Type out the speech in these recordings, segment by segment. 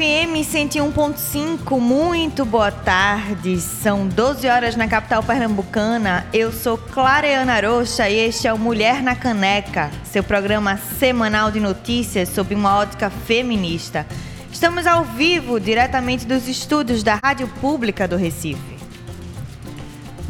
FM 101.5, muito boa tarde. São 12 horas na capital pernambucana. Eu sou Clareana Rocha e este é o Mulher na Caneca, seu programa semanal de notícias sob uma ótica feminista. Estamos ao vivo, diretamente dos estúdios da Rádio Pública do Recife.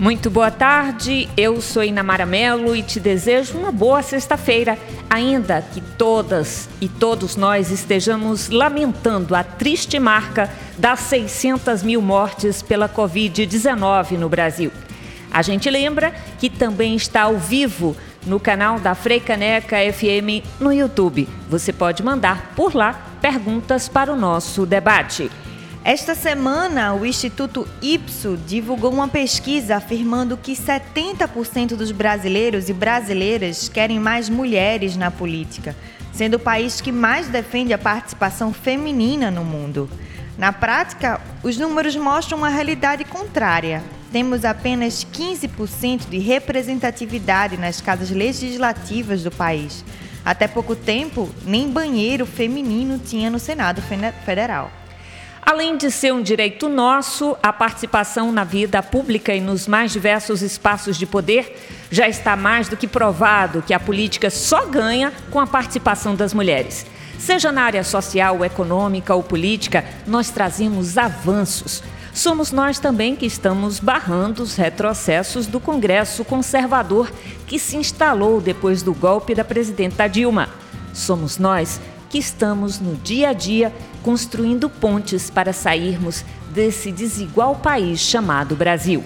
Muito boa tarde, eu sou Inamara Melo e te desejo uma boa sexta-feira, ainda que todas e todos nós estejamos lamentando a triste marca das 600 mil mortes pela Covid-19 no Brasil. A gente lembra que também está ao vivo no canal da Freicaneca FM no YouTube. Você pode mandar por lá perguntas para o nosso debate. Esta semana, o Instituto Ipso divulgou uma pesquisa afirmando que 70% dos brasileiros e brasileiras querem mais mulheres na política, sendo o país que mais defende a participação feminina no mundo. Na prática, os números mostram uma realidade contrária. Temos apenas 15% de representatividade nas casas legislativas do país. Até pouco tempo, nem banheiro feminino tinha no Senado Federal. Além de ser um direito nosso, a participação na vida pública e nos mais diversos espaços de poder já está mais do que provado que a política só ganha com a participação das mulheres. Seja na área social, econômica ou política, nós trazemos avanços. Somos nós também que estamos barrando os retrocessos do Congresso conservador que se instalou depois do golpe da presidenta Dilma. Somos nós que estamos no dia a dia construindo pontes para sairmos desse desigual país chamado Brasil.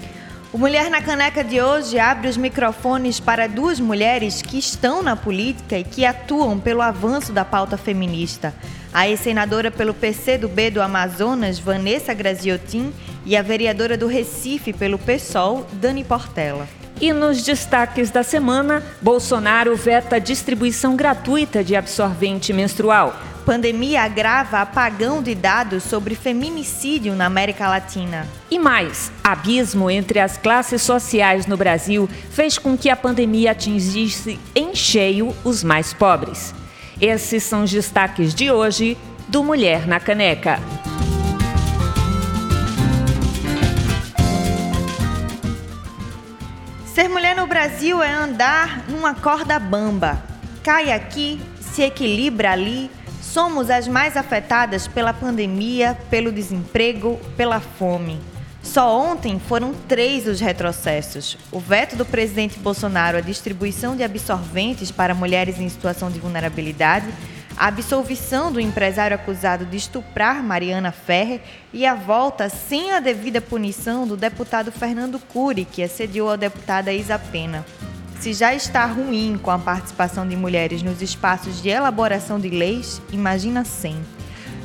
O Mulher na Caneca de hoje abre os microfones para duas mulheres que estão na política e que atuam pelo avanço da pauta feminista. A ex-senadora pelo PCdoB do Amazonas, Vanessa Graziotin, e a vereadora do Recife pelo PSOL, Dani Portela. E nos destaques da semana, Bolsonaro veta distribuição gratuita de absorvente menstrual. Pandemia agrava apagão de dados sobre feminicídio na América Latina. E mais, abismo entre as classes sociais no Brasil fez com que a pandemia atingisse em cheio os mais pobres. Esses são os destaques de hoje do Mulher na Caneca. Ser mulher no Brasil é andar numa corda bamba. Cai aqui, se equilibra ali. Somos as mais afetadas pela pandemia, pelo desemprego, pela fome. Só ontem foram três os retrocessos: o veto do presidente Bolsonaro à distribuição de absorventes para mulheres em situação de vulnerabilidade a absolvição do empresário acusado de estuprar Mariana Ferrer e a volta sem a devida punição do deputado Fernando Cury, que assediou a deputada Isa Pena. Se já está ruim com a participação de mulheres nos espaços de elaboração de leis, imagina sem.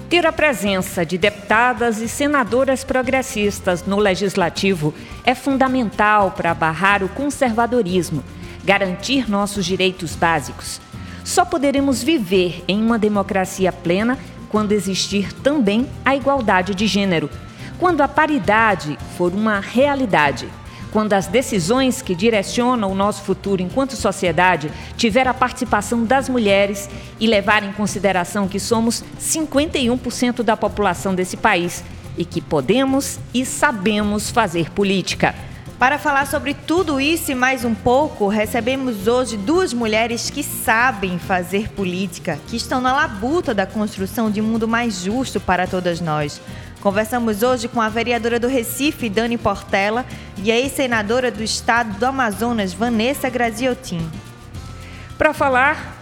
Ter a presença de deputadas e senadoras progressistas no legislativo é fundamental para barrar o conservadorismo, garantir nossos direitos básicos só poderemos viver em uma democracia plena quando existir também a igualdade de gênero, quando a paridade for uma realidade, quando as decisões que direcionam o nosso futuro enquanto sociedade tiver a participação das mulheres e levar em consideração que somos 51% da população desse país e que podemos e sabemos fazer política. Para falar sobre tudo isso e mais um pouco, recebemos hoje duas mulheres que sabem fazer política, que estão na labuta da construção de um mundo mais justo para todas nós. Conversamos hoje com a vereadora do Recife, Dani Portela, e a ex-senadora do estado do Amazonas, Vanessa Graziotin. Para falar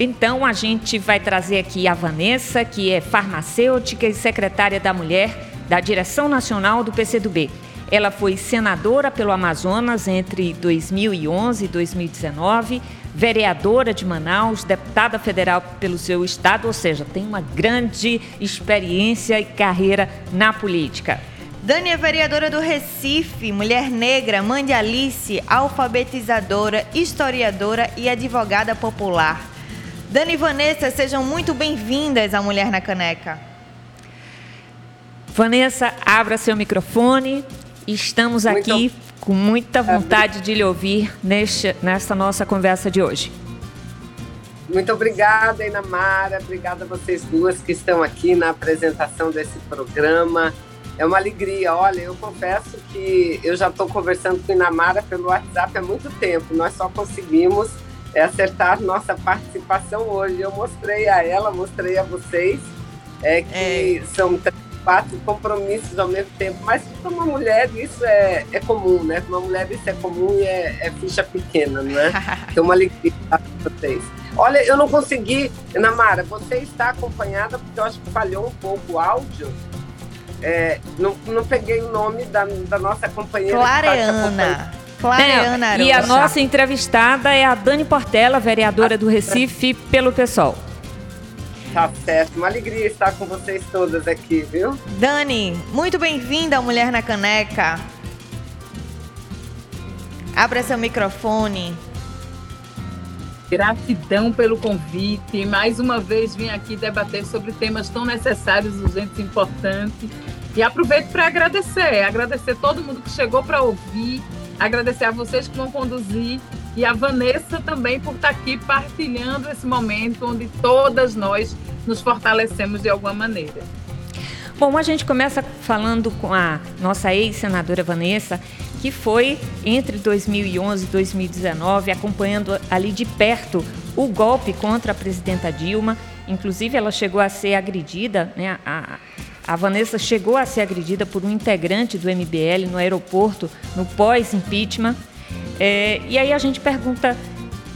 então, a gente vai trazer aqui a Vanessa, que é farmacêutica e secretária da Mulher da Direção Nacional do PCdoB. Ela foi senadora pelo Amazonas entre 2011 e 2019, vereadora de Manaus, deputada federal pelo seu estado, ou seja, tem uma grande experiência e carreira na política. Dani é vereadora do Recife, mulher negra, mãe de Alice, alfabetizadora, historiadora e advogada popular. Dani e Vanessa, sejam muito bem-vindas à Mulher na Caneca. Vanessa, abra seu microfone. Estamos aqui com muita vontade de lhe ouvir neste, nesta nossa conversa de hoje. Muito obrigada, Inamara. Obrigada a vocês duas que estão aqui na apresentação desse programa. É uma alegria. Olha, eu confesso que eu já estou conversando com a Inamara pelo WhatsApp há muito tempo. Nós só conseguimos é, acertar nossa participação hoje. Eu mostrei a ela, mostrei a vocês é, que é. são quatro compromissos ao mesmo tempo. Mas para uma mulher isso é, é comum, né? Para uma mulher isso é comum e é, é ficha pequena, não é? Então, uma alegria para vocês. Olha, eu não consegui. Namara, você está acompanhada, porque eu acho que falhou um pouco o áudio. É, não, não peguei o nome da, da nossa companheira. Clareana. Clareana é, E a nossa entrevistada é a Dani Portela, vereadora do Recife, pelo PSOL. Tá certo. Uma alegria estar com vocês todas aqui, viu? Dani, muito bem-vinda ao Mulher na Caneca. Abra seu microfone. Gratidão pelo convite. Mais uma vez vim aqui debater sobre temas tão necessários, urgentes e importantes. E aproveito para agradecer, agradecer todo mundo que chegou para ouvir, agradecer a vocês que vão conduzir e a Vanessa também por estar aqui partilhando esse momento onde todas nós nos fortalecemos de alguma maneira. Bom, a gente começa falando com a nossa ex-senadora Vanessa, que foi entre 2011 e 2019 acompanhando ali de perto o golpe contra a presidenta Dilma. Inclusive, ela chegou a ser agredida, né? A, a Vanessa chegou a ser agredida por um integrante do MBL no aeroporto, no pós-impeachment. É, e aí a gente pergunta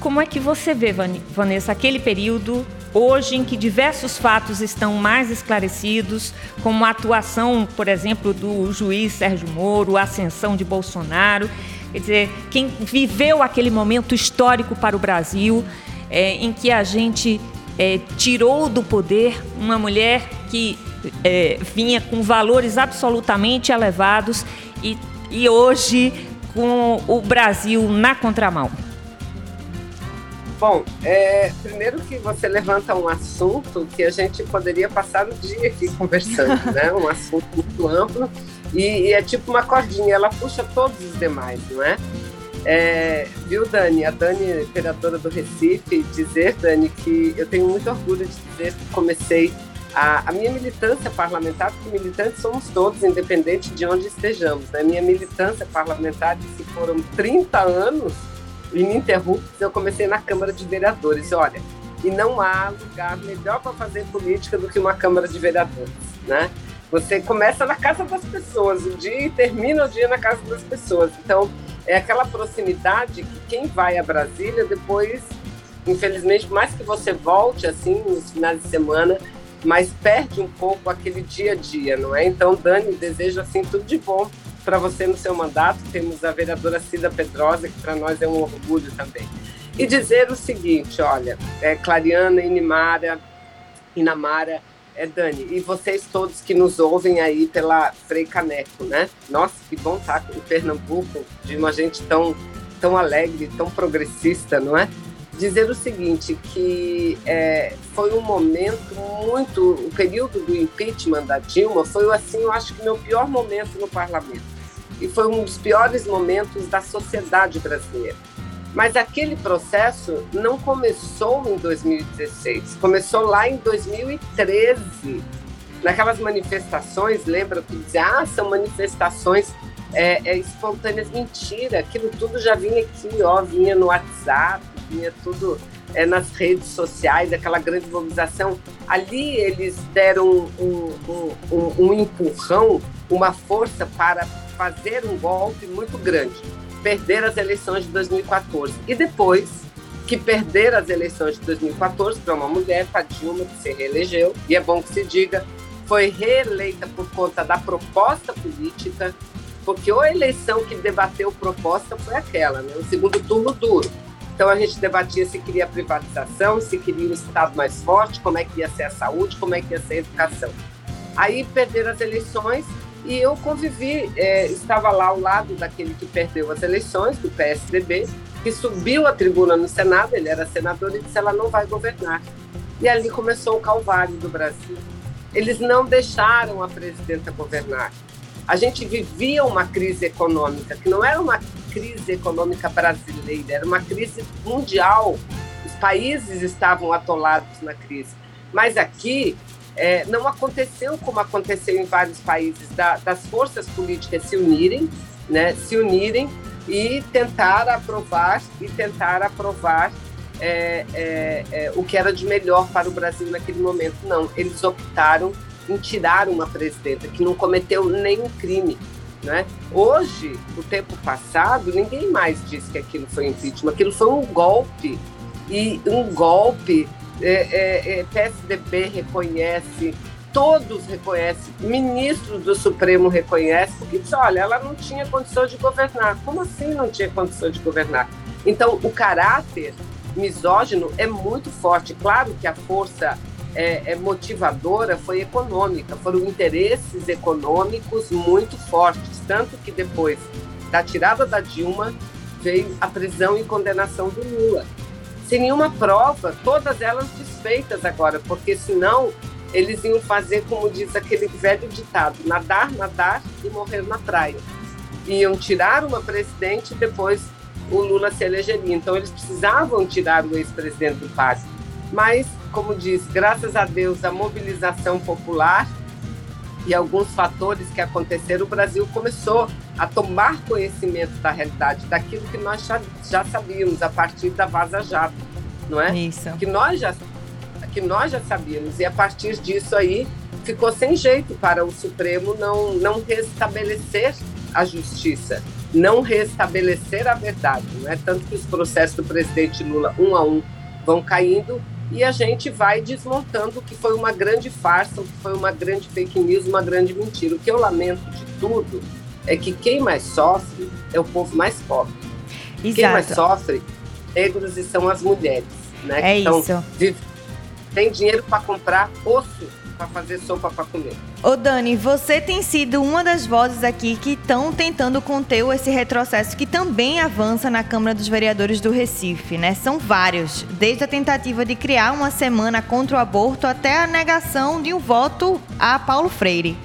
como é que você vê, Vanessa, aquele período hoje em que diversos fatos estão mais esclarecidos, como a atuação, por exemplo, do juiz Sérgio Moro, a ascensão de Bolsonaro, quer dizer, quem viveu aquele momento histórico para o Brasil, é, em que a gente é, tirou do poder uma mulher que é, vinha com valores absolutamente elevados e, e hoje com o Brasil na contramão? Bom, é, primeiro que você levanta um assunto que a gente poderia passar o dia aqui conversando, né? Um assunto muito amplo e, e, é tipo uma cordinha, ela puxa todos os demais, não é? é? Viu, Dani? A Dani, imperadora do Recife, dizer, Dani, que eu tenho muito orgulho de dizer que comecei a, a, minha militância parlamentar, porque militantes somos todos, independente de onde estejamos. Né? Minha militância parlamentar, se foram 30 anos ininterruptos, eu comecei na Câmara de Vereadores. Olha, e não há lugar melhor para fazer política do que uma Câmara de Vereadores, né? Você começa na casa das pessoas o dia e termina o dia na casa das pessoas. Então, é aquela proximidade que quem vai a Brasília depois, infelizmente, mais que você volte assim nos finais de semana, mas perde um pouco aquele dia a dia, não é? Então, Dani, desejo assim tudo de bom para você no seu mandato. Temos a vereadora Cida Pedrosa, que para nós é um orgulho também. E dizer o seguinte, olha, é, Clariana, Inimara, Inamara, é Dani, e vocês todos que nos ouvem aí pela Frei Caneco, né? Nossa, que bom estar em Pernambuco, de uma gente tão, tão alegre, tão progressista, não é? Dizer o seguinte, que é, foi um momento muito, o período do impeachment da Dilma foi assim, eu acho que meu pior momento no parlamento e foi um dos piores momentos da sociedade brasileira. Mas aquele processo não começou em 2016, começou lá em 2013, naquelas manifestações, lembra que dizia, ah, são manifestações é, é, espontâneas, mentira, aquilo tudo já vinha aqui, ó, vinha no WhatsApp, vinha tudo é, nas redes sociais, aquela grande mobilização. Ali eles deram um, um, um, um empurrão, uma força para fazer um golpe muito grande, perder as eleições de 2014. E depois que perder as eleições de 2014 para uma mulher, para Dilma, que se reelegeu, e é bom que se diga, foi reeleita por conta da proposta política, porque a eleição que debateu proposta foi aquela, né? o segundo turno duro. Então a gente debatia se queria privatização, se queria um Estado mais forte, como é que ia ser a saúde, como é que ia ser a educação. Aí perderam as eleições e eu convivi, é, estava lá ao lado daquele que perdeu as eleições, do PSDB, que subiu a tribuna no Senado, ele era senador e disse: ela não vai governar. E ali começou o calvário do Brasil. Eles não deixaram a presidenta governar. A gente vivia uma crise econômica, que não era uma crise econômica brasileira, era uma crise mundial. os países estavam atolados na crise. Mas aqui é, não aconteceu como aconteceu em vários países, da, das forças políticas se unirem, né, se unirem e tentar aprovar e tentar aprovar é, é, é, o que era de melhor para o Brasil naquele momento. Não, eles optaram em tirar uma presidenta que não cometeu nenhum crime. Né? Hoje, o tempo passado, ninguém mais disse que aquilo foi impeachment, aquilo foi um golpe. E um golpe, é, é, é PSDB reconhece, todos reconhecem, ministros do Supremo reconhecem, porque diz, olha, ela não tinha condição de governar. Como assim não tinha condição de governar? Então, o caráter misógino é muito forte. Claro que a força é, é motivadora foi econômica, foram interesses econômicos muito fortes, tanto que depois da tirada da Dilma veio a prisão e condenação do Lula. Sem nenhuma prova, todas elas desfeitas agora, porque senão eles iam fazer, como diz aquele velho ditado, nadar, nadar e morrer na praia. Iam tirar uma presidente e depois o Lula se elegeria. Então eles precisavam tirar o ex-presidente do partido. Mas, como disse, graças a Deus, a mobilização popular e alguns fatores que aconteceram, o Brasil começou a tomar conhecimento da realidade, daquilo que nós já, já sabíamos a partir da Vaza Jato, não é? Isso. Que nós já que nós já sabíamos e a partir disso aí ficou sem jeito para o Supremo não não restabelecer a justiça, não restabelecer a verdade, não é tanto que os processos do presidente Lula um a um vão caindo e a gente vai desmontando o que foi uma grande farsa, o que foi uma grande fake news, uma grande mentira. O que eu lamento de tudo é que quem mais sofre é o povo mais pobre. Exato. Quem mais sofre, negros e são as mulheres, né? É então, isso. Tem dinheiro para comprar osso para fazer sopa para comer. Ô Dani, você tem sido uma das vozes aqui que estão tentando conter esse retrocesso que também avança na Câmara dos Vereadores do Recife, né? São vários, desde a tentativa de criar uma semana contra o aborto até a negação de um voto a Paulo Freire.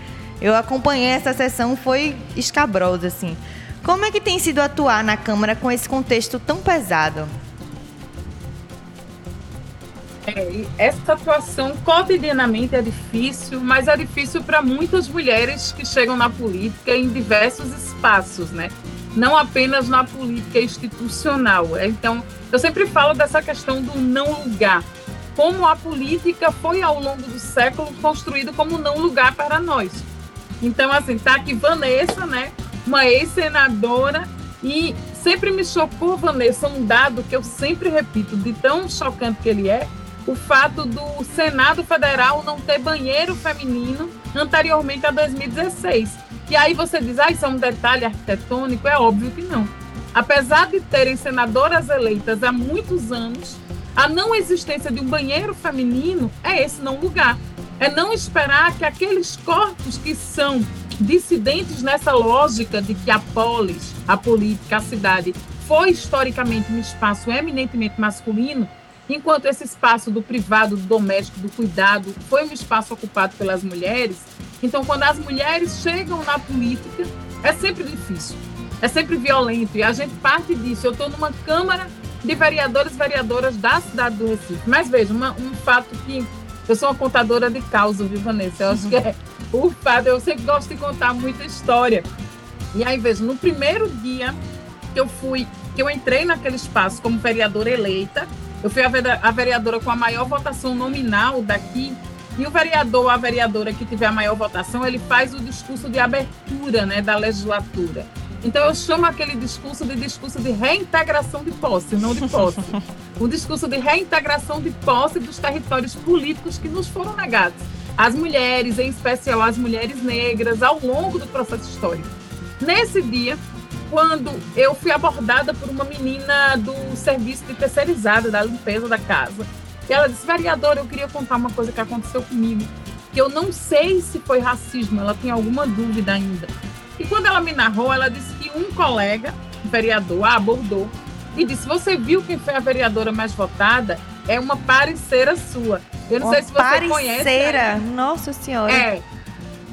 Eu acompanhei essa sessão, foi escabrosa, assim. Como é que tem sido atuar na Câmara com esse contexto tão pesado? É, essa atuação cotidianamente é difícil, mas é difícil para muitas mulheres que chegam na política em diversos espaços, né? Não apenas na política institucional. É, então, eu sempre falo dessa questão do não lugar. Como a política foi ao longo do século construída como não lugar para nós. Então, assim, tá aqui Vanessa, né? Uma ex-senadora e sempre me chocou, Vanessa, um dado que eu sempre repito, de tão chocante que ele é, o fato do Senado Federal não ter banheiro feminino anteriormente a 2016. E aí você diz, ah, isso é um detalhe arquitetônico? É óbvio que não. Apesar de terem senadoras eleitas há muitos anos, a não existência de um banheiro feminino é esse não lugar. É não esperar que aqueles corpos que são dissidentes nessa lógica de que a polis, a política, a cidade, foi historicamente um espaço eminentemente masculino, Enquanto esse espaço do privado, do doméstico, do cuidado, foi um espaço ocupado pelas mulheres, então quando as mulheres chegam na política, é sempre difícil, é sempre violento. E a gente parte disso. Eu estou numa Câmara de Vereadores e Vereadoras da cidade do Recife. Mas veja, uma, um fato que. Eu sou uma contadora de causa, viu, Vanessa? Eu acho que é o fato. Eu sempre gosto de contar muita história. E aí, veja, no primeiro dia que eu fui, que eu entrei naquele espaço como vereadora eleita, eu fui a vereadora com a maior votação nominal daqui. E o vereador, a vereadora que tiver a maior votação, ele faz o discurso de abertura né, da legislatura. Então eu chamo aquele discurso de discurso de reintegração de posse, não de posse. o discurso de reintegração de posse dos territórios políticos que nos foram negados. As mulheres, em especial as mulheres negras, ao longo do processo histórico. Nesse dia, quando eu fui abordada por uma menina do serviço de terceirizada, da limpeza da casa. E ela disse, vereadora, eu queria contar uma coisa que aconteceu comigo, que eu não sei se foi racismo, ela tem alguma dúvida ainda. E quando ela me narrou, ela disse que um colega, vereador, a abordou e disse, você viu quem foi a vereadora mais votada? É uma parceira sua. Eu não uma sei se você parceira. conhece. Nossa Senhora. É.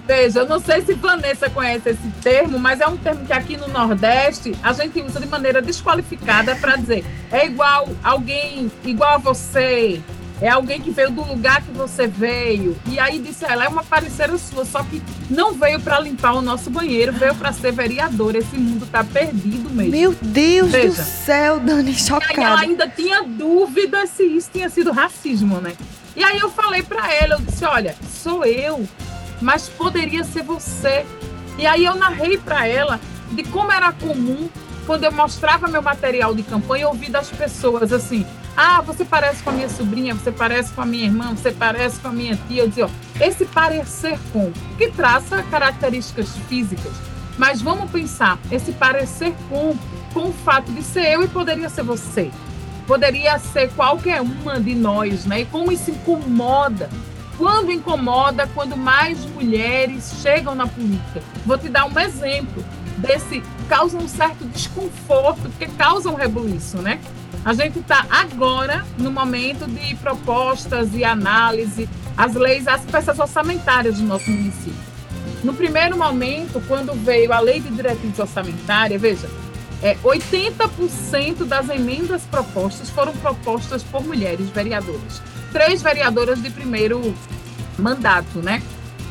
Veja, eu não sei se Vanessa conhece esse termo, mas é um termo que aqui no Nordeste a gente usa de maneira desqualificada para dizer é igual alguém igual a você, é alguém que veio do lugar que você veio. E aí disse ela, é uma parceira sua, só que não veio para limpar o nosso banheiro, veio para ser vereadora. Esse mundo tá perdido mesmo. Meu Deus Veja. do céu, Dani, chocada. E aí ela ainda tinha dúvida se isso tinha sido racismo, né? E aí eu falei para ela, eu disse, olha, sou eu mas poderia ser você. E aí eu narrei para ela de como era comum quando eu mostrava meu material de campanha, ouvir das pessoas assim: ah, você parece com a minha sobrinha, você parece com a minha irmã, você parece com a minha tia. Eu dizia: ó, esse parecer com, que traça características físicas. Mas vamos pensar, esse parecer com, com o fato de ser eu e poderia ser você. Poderia ser qualquer uma de nós, né? E como isso incomoda quando incomoda, quando mais mulheres chegam na política. Vou te dar um exemplo desse causa um certo desconforto, porque causa um rebuliço, né? A gente está agora no momento de propostas e análise, as leis, as peças orçamentárias do nosso município. No primeiro momento, quando veio a lei de diretrizes orçamentárias, veja, é, 80% das emendas propostas foram propostas por mulheres vereadoras três vereadoras de primeiro mandato, né?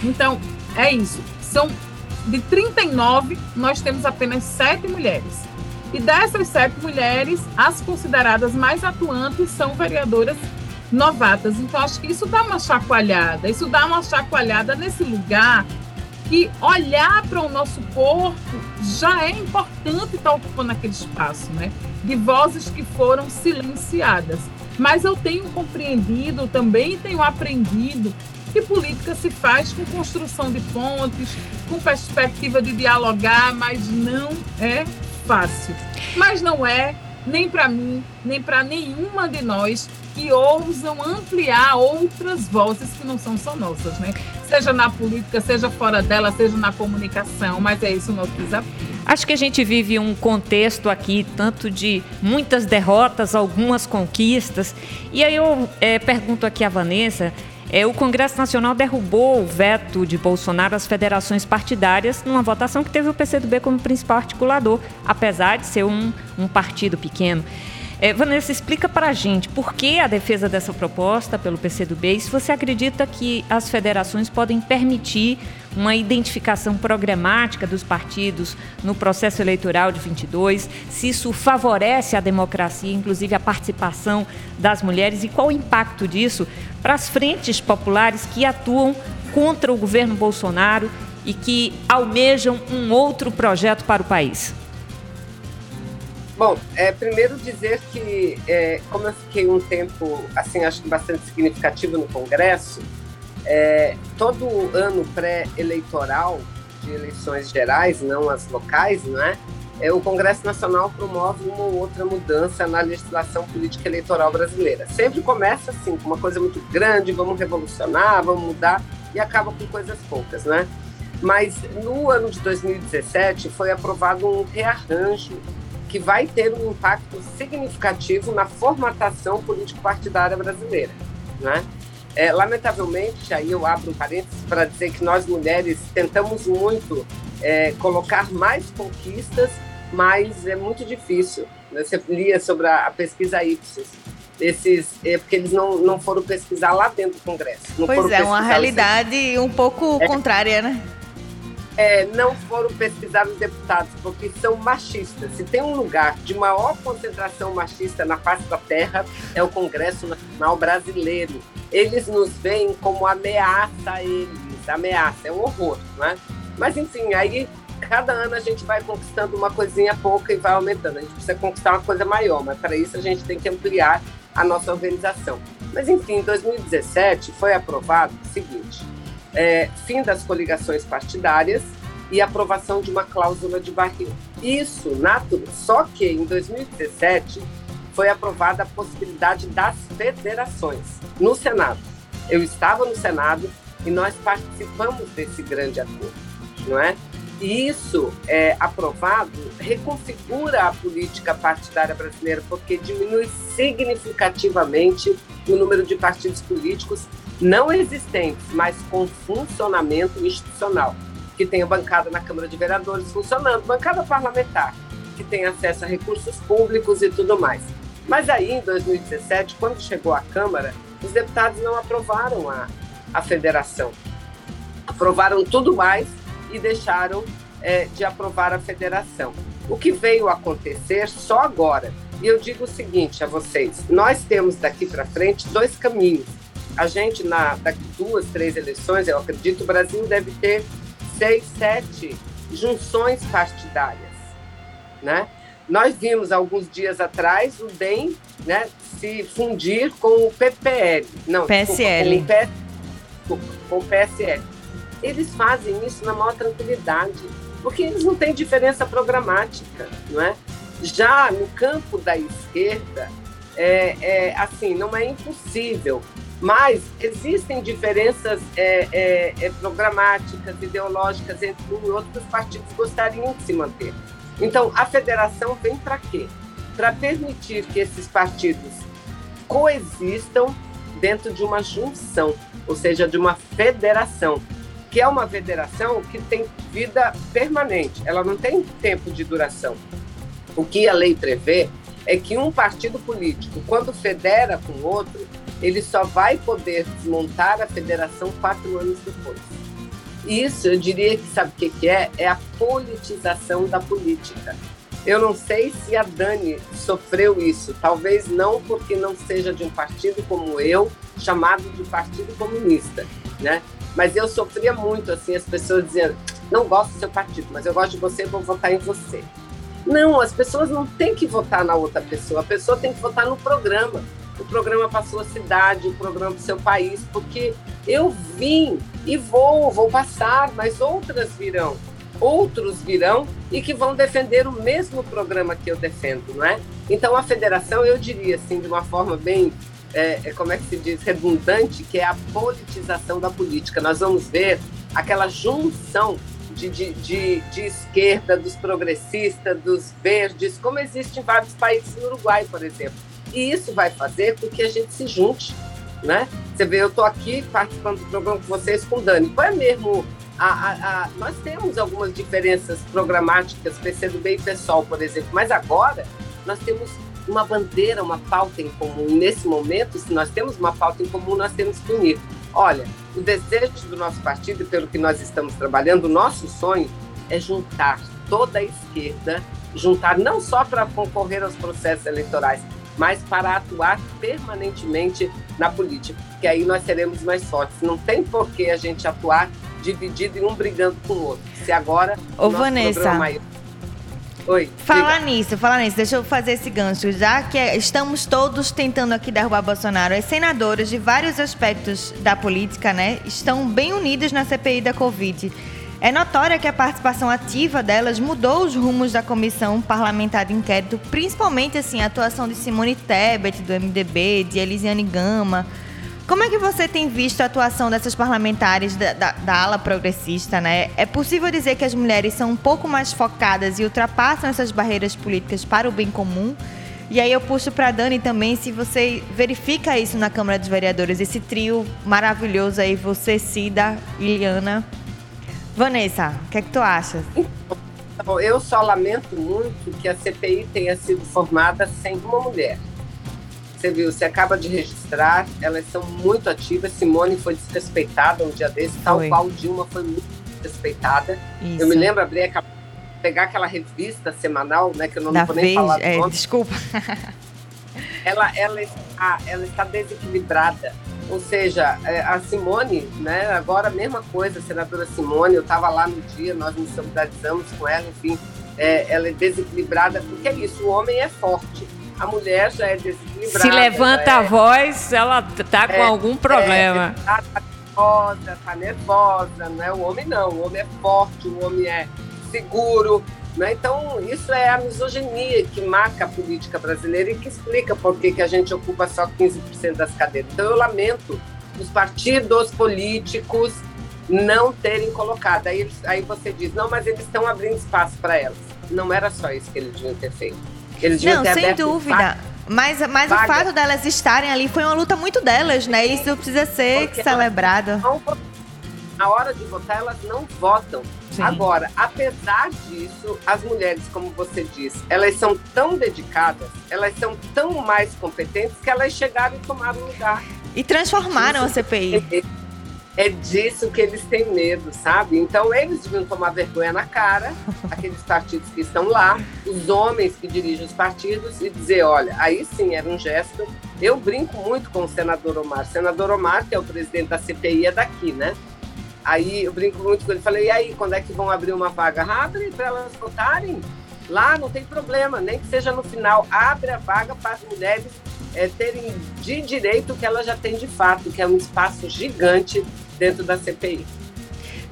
Então, é isso. São de 39, nós temos apenas sete mulheres. E dessas sete mulheres, as consideradas mais atuantes são vereadoras novatas. Então, acho que isso dá uma chacoalhada. Isso dá uma chacoalhada nesse lugar que olhar para o nosso corpo já é importante estar ocupando aquele espaço, né? De vozes que foram silenciadas. Mas eu tenho compreendido, também tenho aprendido que política se faz com construção de pontes, com perspectiva de dialogar, mas não é fácil. Mas não é nem para mim, nem para nenhuma de nós que ousam ampliar outras vozes que não são só nossas, né? Seja na política, seja fora dela, seja na comunicação, mas é isso o nosso desafio. Acho que a gente vive um contexto aqui, tanto de muitas derrotas, algumas conquistas. E aí eu é, pergunto aqui a Vanessa. É, o Congresso Nacional derrubou o veto de Bolsonaro às federações partidárias numa votação que teve o PCdoB como principal articulador, apesar de ser um, um partido pequeno. É, Vanessa, explica para a gente por que a defesa dessa proposta pelo PCdoB e se você acredita que as federações podem permitir uma identificação programática dos partidos no processo eleitoral de 22, se isso favorece a democracia, inclusive a participação das mulheres e qual o impacto disso para as frentes populares que atuam contra o governo Bolsonaro e que almejam um outro projeto para o país. Bom, é, primeiro dizer que, é, como eu fiquei um tempo, assim, acho que bastante significativo no Congresso, é, todo ano pré-eleitoral de eleições gerais, não as locais, não é? é? O Congresso Nacional promove uma ou outra mudança na legislação política eleitoral brasileira. Sempre começa assim, com uma coisa muito grande, vamos revolucionar, vamos mudar, e acaba com coisas poucas, né? Mas no ano de 2017 foi aprovado um rearranjo que vai ter um impacto significativo na formatação político-partidária brasileira. Né? É, lamentavelmente, aí eu abro um parênteses para dizer que nós mulheres tentamos muito é, colocar mais conquistas, mas é muito difícil. Né? Você lia sobre a, a pesquisa Ipsos, esses, é, porque eles não, não foram pesquisar lá dentro do Congresso. pois é, uma realidade um pouco é, contrária, né? É, não foram pesquisados deputados, porque são machistas. Se tem um lugar de maior concentração machista na face da terra, é o Congresso Nacional Brasileiro. Eles nos veem como ameaça a eles, ameaça, é um horror, né? Mas enfim, aí cada ano a gente vai conquistando uma coisinha pouca e vai aumentando. A gente precisa conquistar uma coisa maior, mas para isso a gente tem que ampliar a nossa organização. Mas enfim, em 2017 foi aprovado o seguinte: é, fim das coligações partidárias e aprovação de uma cláusula de barril. Isso, natural, só que em 2017 foi aprovada a possibilidade das federações no Senado. Eu estava no Senado e nós participamos desse grande acordo, não é? E isso, é, aprovado, reconfigura a política partidária brasileira, porque diminui significativamente o número de partidos políticos não existentes, mas com funcionamento institucional, que tenha bancada na Câmara de Vereadores funcionando, bancada parlamentar, que tenha acesso a recursos públicos e tudo mais. Mas aí, em 2017, quando chegou à Câmara, os deputados não aprovaram a, a federação. Aprovaram tudo mais e deixaram é, de aprovar a federação. O que veio acontecer só agora. E eu digo o seguinte a vocês: nós temos daqui para frente dois caminhos. A gente, na, daqui duas, três eleições, eu acredito, o Brasil deve ter seis, sete junções partidárias. Né? Nós vimos alguns dias atrás o DEM né, se fundir com o PPL. Não, PSL. Desculpa, com, o PS, com o PSL. Eles fazem isso na maior tranquilidade, porque eles não têm diferença programática, não é? Já no campo da esquerda, é, é assim, não é impossível, mas existem diferenças é, é, é programáticas, ideológicas entre um e outro que os partidos gostariam de se manter. Então, a federação vem para quê? Para permitir que esses partidos coexistam dentro de uma junção, ou seja, de uma federação, que é uma federação que tem vida permanente, ela não tem tempo de duração. O que a lei prevê é que um partido político, quando federa com outro, ele só vai poder desmontar a federação quatro anos depois. Isso, eu diria que sabe o que, que é? É a politização da política. Eu não sei se a Dani sofreu isso, talvez não porque não seja de um partido como eu, chamado de Partido Comunista, né? Mas eu sofria muito, assim, as pessoas dizendo, não gosto do seu partido, mas eu gosto de você, vou votar em você. Não, as pessoas não têm que votar na outra pessoa, a pessoa tem que votar no programa o programa para a sua cidade, o programa para o seu país, porque eu vim e vou, vou passar, mas outras virão. Outros virão e que vão defender o mesmo programa que eu defendo, não é? Então a federação, eu diria assim, de uma forma bem, é, é como é que se diz, redundante, que é a politização da política. Nós vamos ver aquela junção de, de, de, de, esquerda, dos progressistas, dos verdes, como existe em vários países, no Uruguai, por exemplo. E isso vai fazer com que a gente se junte, né? Você vê, eu estou aqui participando do programa com vocês com o Dani. Qual é mesmo a, a, a, nós temos algumas diferenças programáticas, PCdoB e PSOL, por exemplo, mas agora nós temos uma bandeira, uma pauta em comum. Nesse momento, se nós temos uma pauta em comum, nós temos que unir. Olha, o desejo do nosso partido, pelo que nós estamos trabalhando, o nosso sonho é juntar toda a esquerda, juntar não só para concorrer aos processos eleitorais, mas para atuar permanentemente na política, porque aí nós seremos mais fortes. Não tem por que a gente atuar dividido e um brigando com o outro. Se agora. Ô, Vanessa. Maior... Oi. Fala diga. nisso, fala nisso. Deixa eu fazer esse gancho. Já que estamos todos tentando aqui derrubar Bolsonaro, as senadoras de vários aspectos da política, né, estão bem unidas na CPI da Covid. É notória que a participação ativa delas mudou os rumos da comissão parlamentar de inquérito, principalmente assim, a atuação de Simone Tebet, do MDB, de Elisiane Gama. Como é que você tem visto a atuação dessas parlamentares da, da, da, ala progressista, né? É possível dizer que as mulheres são um pouco mais focadas e ultrapassam essas barreiras políticas para o bem comum? E aí eu puxo para Dani também, se você verifica isso na Câmara dos Vereadores, esse trio maravilhoso aí, você, Cida, Iliana. Vanessa, o que é que tu acha? Então, eu só lamento muito que a CPI tenha sido formada sem uma mulher. Você viu, você acaba de registrar, elas são muito ativas. Simone foi desrespeitada um dia desse, tal qual Dilma foi muito desrespeitada. Isso. Eu me lembro, abrir aquela, pegar aquela revista semanal, né, que eu não, não vou nem falar. É, desculpa. ela, ela, está, ela está desequilibrada ou seja, é, a Simone, né, agora a mesma coisa, a senadora Simone, eu estava lá no dia, nós nos solidarizamos com ela, enfim, é, ela é desequilibrada, porque é isso, o homem é forte, a mulher já é desequilibrada. Se levanta a é, voz, ela está com é, algum problema. Está tá nervosa, está nervosa, né? o homem não, o homem é forte, o homem é seguro, né? Então, isso é a misoginia que marca a política brasileira e que explica por que, que a gente ocupa só 15% das cadeiras. Então, eu lamento os partidos políticos não terem colocado. Aí, aí você diz, não, mas eles estão abrindo espaço para elas. Não era só isso que eles deviam ter feito. Eles deviam não, ter sem dúvida. Mas, mas o fato delas estarem ali foi uma luta muito delas, né? Isso precisa ser Porque celebrado. Não, na hora de votar, elas não votam. Sim. Agora, apesar disso, as mulheres, como você disse, elas são tão dedicadas, elas são tão mais competentes que elas chegaram e tomaram lugar. E transformaram Isso. a CPI. É disso que eles têm medo, sabe? Então eles deviam tomar vergonha na cara, aqueles partidos que estão lá, os homens que dirigem os partidos, e dizer: olha, aí sim era um gesto. Eu brinco muito com o senador Omar. O senador Omar, que é o presidente da CPI, é daqui, né? Aí eu brinco muito com ele. Falei: e aí, quando é que vão abrir uma vaga? Abre para elas votarem. Lá não tem problema, nem que seja no final. Abre a vaga para as mulheres é, terem de direito o que elas já têm de fato, que é um espaço gigante dentro da CPI.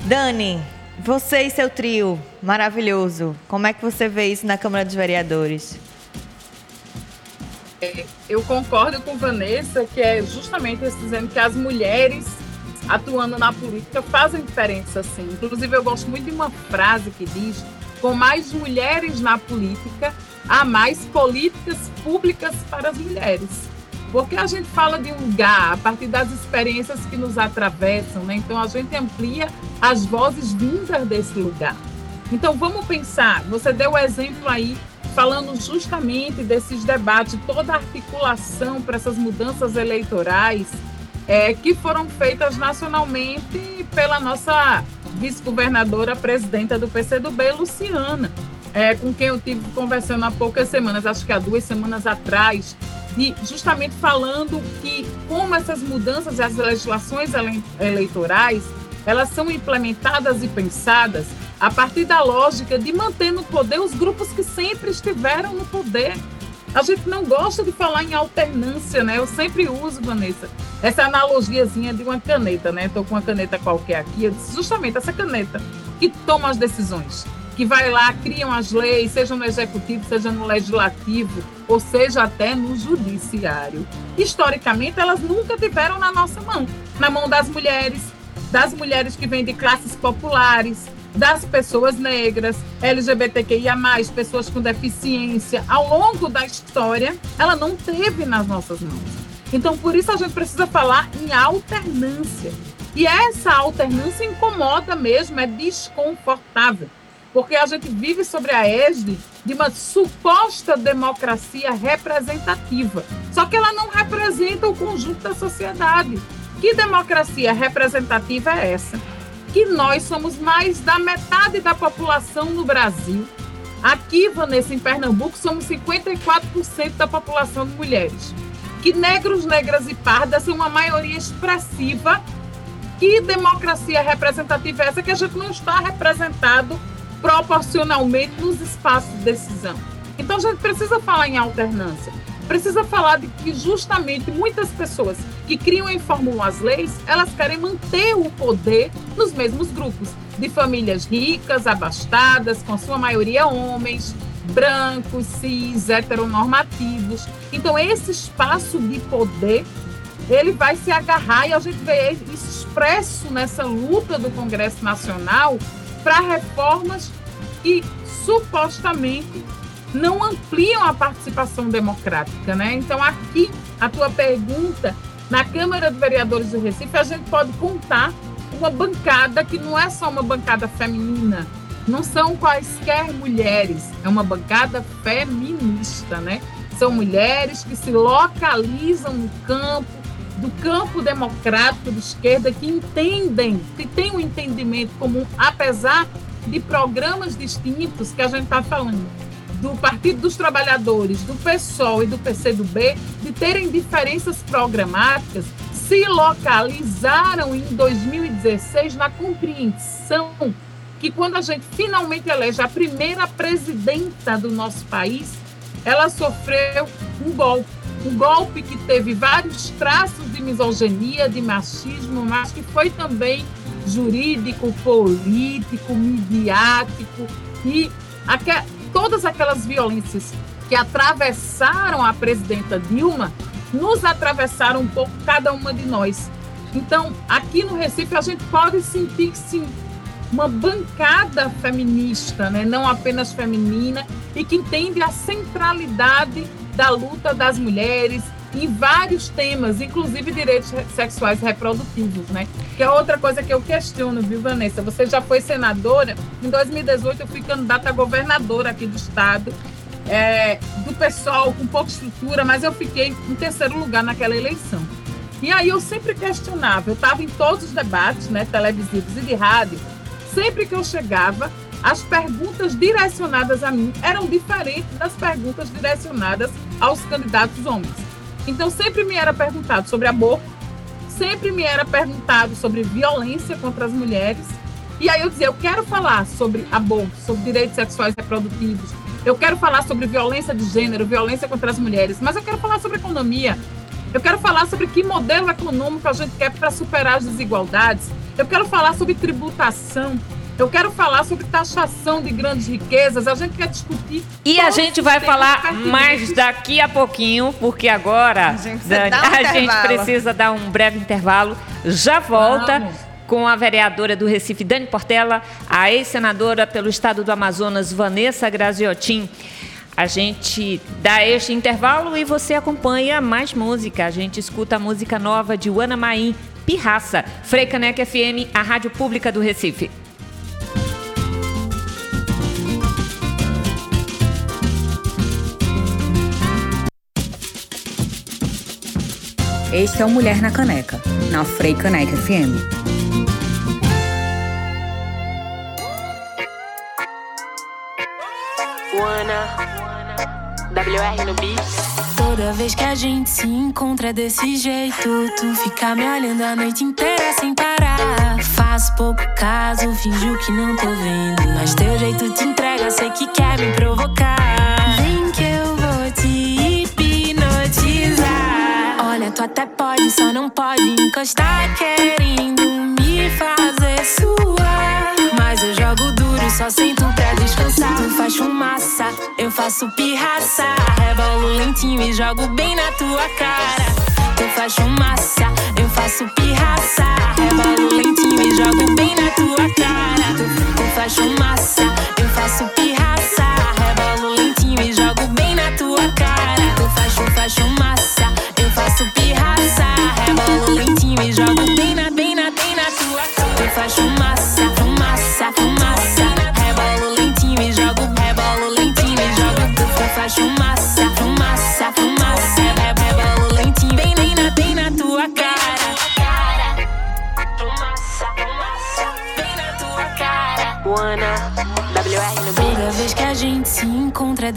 Dani, você e seu trio maravilhoso, como é que você vê isso na Câmara dos Vereadores? Eu concordo com Vanessa, que é justamente isso, dizendo que as mulheres atuando na política fazem diferença, sim. Inclusive, eu gosto muito de uma frase que diz: com mais mulheres na política, há mais políticas públicas para as mulheres. Porque a gente fala de um lugar a partir das experiências que nos atravessam, né? Então a gente amplia as vozes vindas desse lugar. Então vamos pensar, você deu o exemplo aí falando justamente desses debates, toda a articulação para essas mudanças eleitorais é, que foram feitas nacionalmente pela nossa vice-governadora, presidenta do PCdoB, Luciana, é, com quem eu tive conversando há poucas semanas, acho que há duas semanas atrás, de justamente falando que como essas mudanças e as legislações eleitorais elas são implementadas e pensadas a partir da lógica de manter no poder os grupos que sempre estiveram no poder. A gente não gosta de falar em alternância, né? Eu sempre uso, Vanessa, essa analogiazinha de uma caneta, né? Estou com uma caneta qualquer aqui, eu disse justamente essa caneta que toma as decisões que vai lá, criam as leis, seja no executivo, seja no legislativo, ou seja até no judiciário. Historicamente, elas nunca tiveram na nossa mão, na mão das mulheres, das mulheres que vêm de classes populares, das pessoas negras, LGBTQIA+, pessoas com deficiência, ao longo da história, ela não teve nas nossas mãos. Então, por isso a gente precisa falar em alternância. E essa alternância incomoda mesmo, é desconfortável porque a gente vive sobre a égide de uma suposta democracia representativa. Só que ela não representa o conjunto da sociedade. Que democracia representativa é essa? Que nós somos mais da metade da população no Brasil. Aqui, Vanessa, em Pernambuco, somos 54% da população de mulheres. Que negros, negras e pardas são uma maioria expressiva. Que democracia representativa é essa que a gente não está representado proporcionalmente nos espaços de decisão. Então a gente precisa falar em alternância. Precisa falar de que justamente muitas pessoas que criam e formulam as leis, elas querem manter o poder nos mesmos grupos, de famílias ricas, abastadas, com sua maioria homens, brancos, cis, heteronormativos. Então esse espaço de poder ele vai se agarrar e a gente vê isso expresso nessa luta do Congresso Nacional para reformas que supostamente não ampliam a participação democrática, né? Então aqui a tua pergunta na Câmara de Vereadores do Recife a gente pode contar uma bancada que não é só uma bancada feminina, não são quaisquer mulheres, é uma bancada feminista, né? São mulheres que se localizam no campo do campo democrático de esquerda que entendem, que têm um entendimento comum, apesar de programas distintos que a gente está falando, do Partido dos Trabalhadores, do PSOL e do PCdoB, de terem diferenças programáticas, se localizaram em 2016 na compreensão que quando a gente finalmente elege a primeira presidenta do nosso país, ela sofreu um golpe. Um golpe que teve vários traços de misoginia, de machismo, mas que foi também jurídico, político, midiático e todas aquelas violências que atravessaram a presidenta Dilma nos atravessaram um pouco cada uma de nós. Então, aqui no Recife, a gente pode sentir sim uma bancada feminista, né? não apenas feminina, e que entende a centralidade da luta das mulheres em vários temas, inclusive direitos sexuais reprodutivos, né? Que é outra coisa que eu questiono, viu, Vanessa? Você já foi senadora, em 2018 eu fui candidata a governadora aqui do estado, é, do pessoal com pouca estrutura, mas eu fiquei em terceiro lugar naquela eleição. E aí eu sempre questionava, eu estava em todos os debates, né, televisivos e de rádio, sempre que eu chegava, as perguntas direcionadas a mim eram diferentes das perguntas direcionadas aos candidatos homens. Então sempre me era perguntado sobre aborto, sempre me era perguntado sobre violência contra as mulheres. E aí eu dizia, eu quero falar sobre aborto, sobre direitos sexuais reprodutivos, eu quero falar sobre violência de gênero, violência contra as mulheres, mas eu quero falar sobre economia, eu quero falar sobre que modelo econômico a gente quer para superar as desigualdades. Eu quero falar sobre tributação. Eu quero falar sobre taxação de grandes riquezas. A gente quer discutir. E a gente vai falar mais daqui a pouquinho, porque agora a gente, Dani, um a gente precisa dar um breve intervalo. Já volta. Vamos com a vereadora do Recife, Dani Portela, a ex-senadora pelo estado do Amazonas, Vanessa Graziotin. A gente dá este intervalo e você acompanha mais música. A gente escuta a música nova de Ana Maim, Pirraça, Freicaneca FM, a rádio pública do Recife. Este é o Mulher na Caneca, na Freicaneca FM. WR no beat. Toda vez que a gente se encontra desse jeito, tu fica me olhando a noite inteira sem parar. Faço pouco caso, finjo que não tô vendo. Mas teu jeito te entrega, sei que quer me provocar. Tu até pode, só não pode encostar, querendo me fazer suar. Mas eu jogo duro, só sinto pra descansar. Tu faz fumaça, eu faço pirraça. Rebolo lentinho e jogo bem na tua cara. Tu faz fumaça, eu faço pirraça. Rebolo lentinho e jogo bem na tua cara. Tu, tu faz fumaça, eu faço pirraça.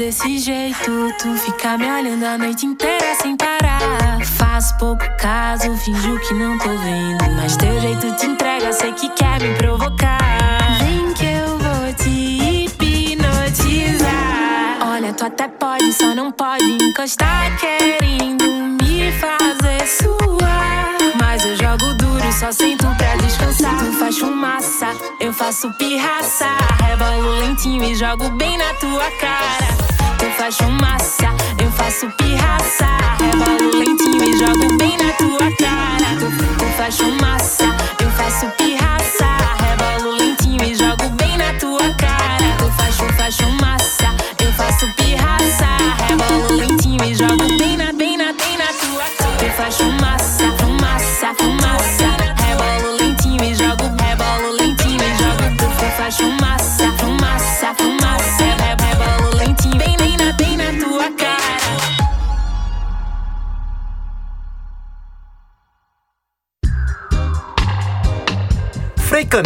Desse jeito, tu fica me olhando a noite inteira sem parar. Faço pouco caso, finjo que não tô vendo. Mas teu jeito te entrega, sei que quer me provocar. Vem que eu vou te hipnotizar. Olha, tu até pode, só não pode encostar, querendo me fazer suar. Mas eu jogo duro, só sinto pra descansar. Tu faz fumaça, eu faço pirraça. Rebolo lentinho e jogo bem na tua cara. Tu faz fumaça, eu faço pirraça. Rebolo lentinho e jogo bem na tua cara. Tu, tu faz fumaça, eu faço pirraça. Rebolo lentinho e jogo bem na tua cara. Tu faz, tu faz fumaça,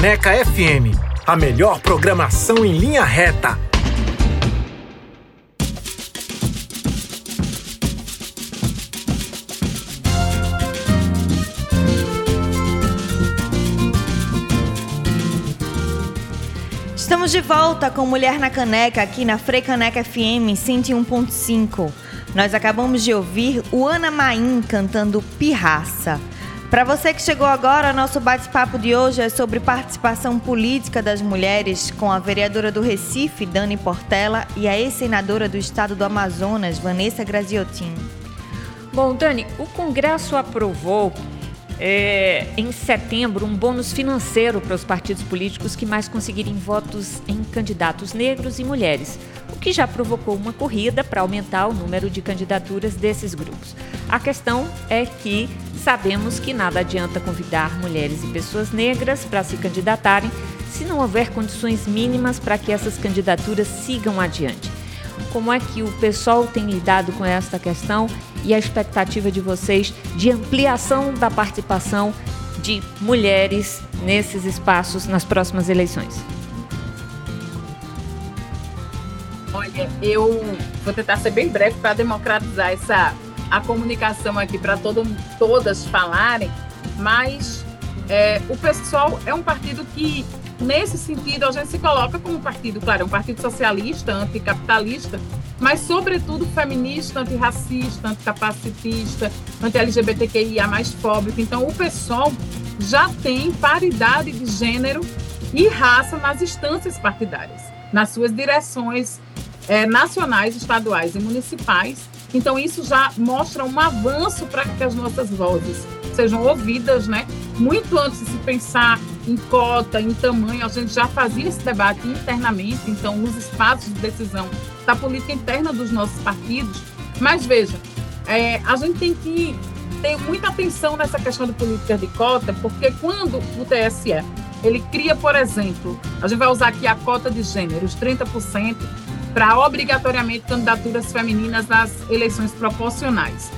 Freicaneca FM, a melhor programação em linha reta. Estamos de volta com Mulher na Caneca aqui na Freicaneca FM 101.5. Nós acabamos de ouvir o Ana Maim cantando Pirraça. Para você que chegou agora, nosso bate-papo de hoje é sobre participação política das mulheres com a vereadora do Recife, Dani Portela, e a ex-senadora do estado do Amazonas, Vanessa Graziotin. Bom, Dani, o Congresso aprovou é, em setembro um bônus financeiro para os partidos políticos que mais conseguirem votos em candidatos negros e mulheres, o que já provocou uma corrida para aumentar o número de candidaturas desses grupos. A questão é que sabemos que nada adianta convidar mulheres e pessoas negras para se candidatarem se não houver condições mínimas para que essas candidaturas sigam adiante. Como é que o pessoal tem lidado com esta questão e a expectativa de vocês de ampliação da participação de mulheres nesses espaços nas próximas eleições? Olha, eu vou tentar ser bem breve para democratizar essa a comunicação aqui para todas falarem, mas é, o pessoal é um partido que nesse sentido, a gente se coloca como partido, claro, é um partido socialista, anticapitalista, mas, sobretudo, feminista, antirracista, anticapacitista, anti-LGBTQIA, mais fóbico. Então, o PSOL já tem paridade de gênero e raça nas instâncias partidárias, nas suas direções é, nacionais, estaduais e municipais. Então, isso já mostra um avanço para que as nossas vozes sejam ouvidas, né? Muito antes de se pensar em cota, em tamanho, a gente já fazia esse debate internamente, então, nos espaços de decisão da política interna dos nossos partidos. Mas veja, é, a gente tem que ter muita atenção nessa questão de política de cota, porque quando o TSE ele cria, por exemplo, a gente vai usar aqui a cota de gênero, os 30%, para obrigatoriamente candidaturas femininas nas eleições proporcionais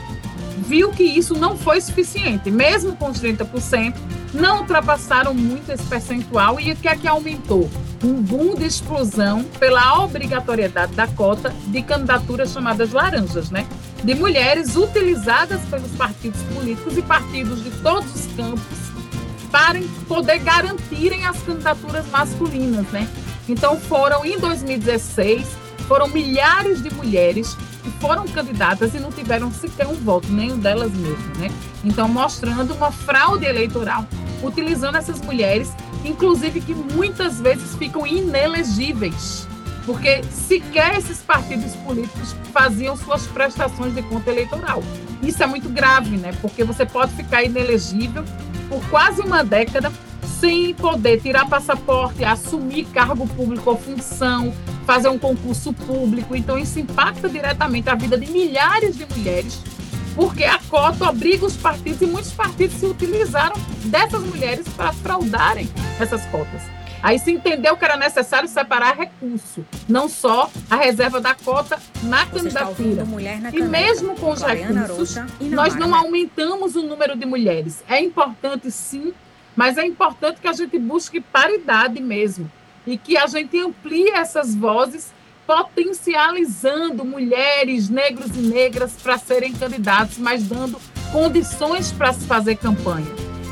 viu que isso não foi suficiente. Mesmo com os 30%, não ultrapassaram muito esse percentual e o que é que aumentou? Um boom de explosão pela obrigatoriedade da cota de candidaturas chamadas laranjas, né? De mulheres utilizadas pelos partidos políticos e partidos de todos os campos para poder garantirem as candidaturas masculinas, né? Então foram em 2016 foram milhares de mulheres que foram candidatas e não tiveram sequer um voto, nenhum delas mesmas, né? Então, mostrando uma fraude eleitoral, utilizando essas mulheres, inclusive que muitas vezes ficam inelegíveis, porque sequer esses partidos políticos faziam suas prestações de conta eleitoral. Isso é muito grave, né? Porque você pode ficar inelegível por quase uma década sem poder tirar passaporte, assumir cargo público ou função, fazer um concurso público. Então, isso impacta diretamente a vida de milhares de mulheres, porque a cota obriga os partidos, e muitos partidos se utilizaram dessas mulheres para fraudarem essas cotas. Aí se entendeu que era necessário separar recurso, não só a reserva da cota na Você candidatura. Na e mesmo com os recursos, nós não aumentamos o número de mulheres. É importante sim, mas é importante que a gente busque paridade mesmo e que a gente amplie essas vozes, potencializando mulheres, negros e negras para serem candidatos, mas dando condições para se fazer campanha.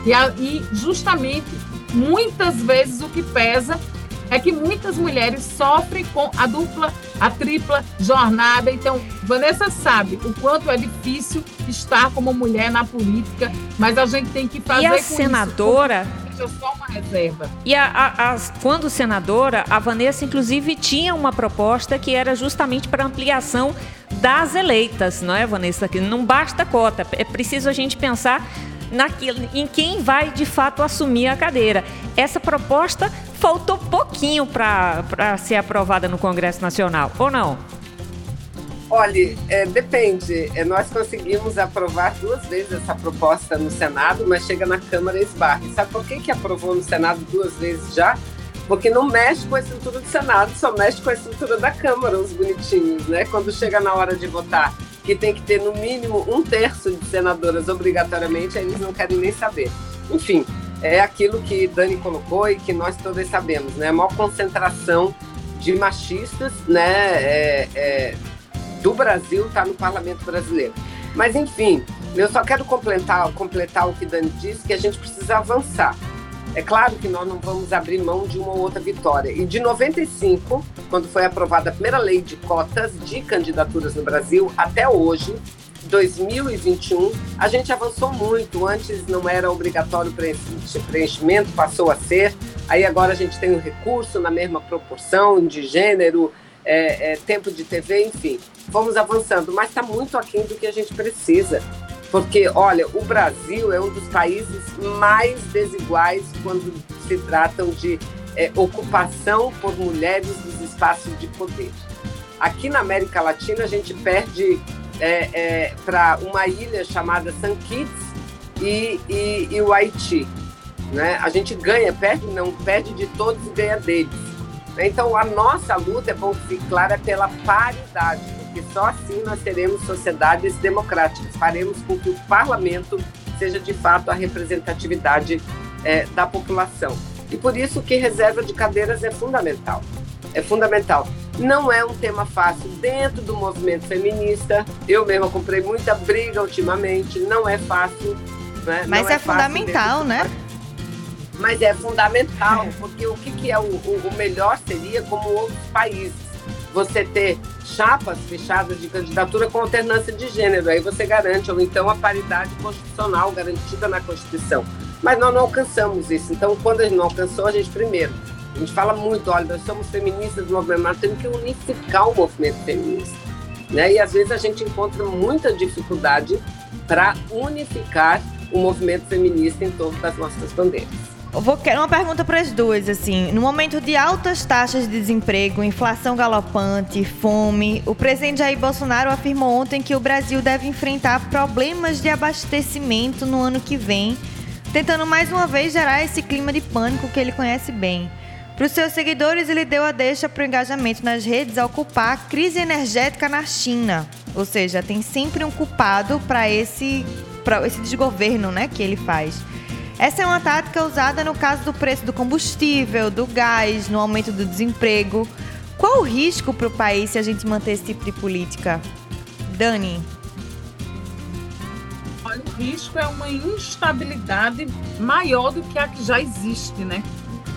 E, a, e justamente, muitas vezes o que pesa é que muitas mulheres sofrem com a dupla, a tripla jornada. Então, Vanessa sabe o quanto é difícil estar como mulher na política, mas a gente tem que fazer. E a senadora. Isso só uma reserva. E a, a, a, quando senadora, a Vanessa, inclusive, tinha uma proposta que era justamente para ampliação das eleitas, não é, Vanessa? Que não basta cota, é preciso a gente pensar naquilo, em quem vai de fato assumir a cadeira. Essa proposta faltou pouquinho para ser aprovada no Congresso Nacional, ou não? Olha, é, depende. É, nós conseguimos aprovar duas vezes essa proposta no Senado, mas chega na Câmara e esbarra. Sabe por que, que aprovou no Senado duas vezes já? Porque não mexe com a estrutura do Senado, só mexe com a estrutura da Câmara, os bonitinhos, né? Quando chega na hora de votar, que tem que ter no mínimo um terço de senadoras obrigatoriamente, aí eles não querem nem saber. Enfim, é aquilo que Dani colocou e que nós todos sabemos, né? A maior concentração de machistas, né? É, é, do Brasil está no parlamento brasileiro. Mas, enfim, eu só quero completar, completar o que Dani disse, que a gente precisa avançar. É claro que nós não vamos abrir mão de uma ou outra vitória. E de 95, quando foi aprovada a primeira lei de cotas de candidaturas no Brasil, até hoje, 2021, a gente avançou muito. Antes não era obrigatório preenchimento, passou a ser. Aí agora a gente tem o um recurso na mesma proporção de gênero, é, é, tempo de TV, enfim, vamos avançando, mas está muito aquém do que a gente precisa. Porque, olha, o Brasil é um dos países mais desiguais quando se tratam de é, ocupação por mulheres dos espaços de poder. Aqui na América Latina, a gente perde é, é, para uma ilha chamada San Kitts e, e, e, o Haiti. Né? A gente ganha, perde, não perde de todos e ganha deles. Então, a nossa luta, é bom que fique clara, é pela paridade, porque só assim nós teremos sociedades democráticas. Faremos com que o parlamento seja de fato a representatividade é, da população. E por isso que reserva de cadeiras é fundamental. É fundamental. Não é um tema fácil dentro do movimento feminista. Eu mesma comprei muita briga ultimamente. Não é fácil. Né? Mas é, é fundamental, né? Mas é fundamental, porque o que, que é o, o melhor seria como outros países você ter chapas fechadas de candidatura com alternância de gênero, aí você garante, ou então a paridade constitucional garantida na Constituição. Mas nós não alcançamos isso. Então, quando a gente não alcançou, a gente primeiro, a gente fala muito, olha, nós somos feministas do movimento, mas temos que unificar o movimento feminista. Né? E às vezes a gente encontra muita dificuldade para unificar o movimento feminista em torno das nossas bandeiras. Eu vou querer uma pergunta para as duas, assim. No momento de altas taxas de desemprego, inflação galopante, fome, o presidente Jair Bolsonaro afirmou ontem que o Brasil deve enfrentar problemas de abastecimento no ano que vem, tentando mais uma vez gerar esse clima de pânico que ele conhece bem. Para os seus seguidores, ele deu a deixa para o engajamento nas redes a ocupar a crise energética na China. Ou seja, tem sempre um culpado para esse, esse desgoverno né, que ele faz. Essa é uma tática usada no caso do preço do combustível, do gás, no aumento do desemprego. Qual o risco para o país se a gente manter esse tipo de política? Dani. Olha, o risco é uma instabilidade maior do que a que já existe, né?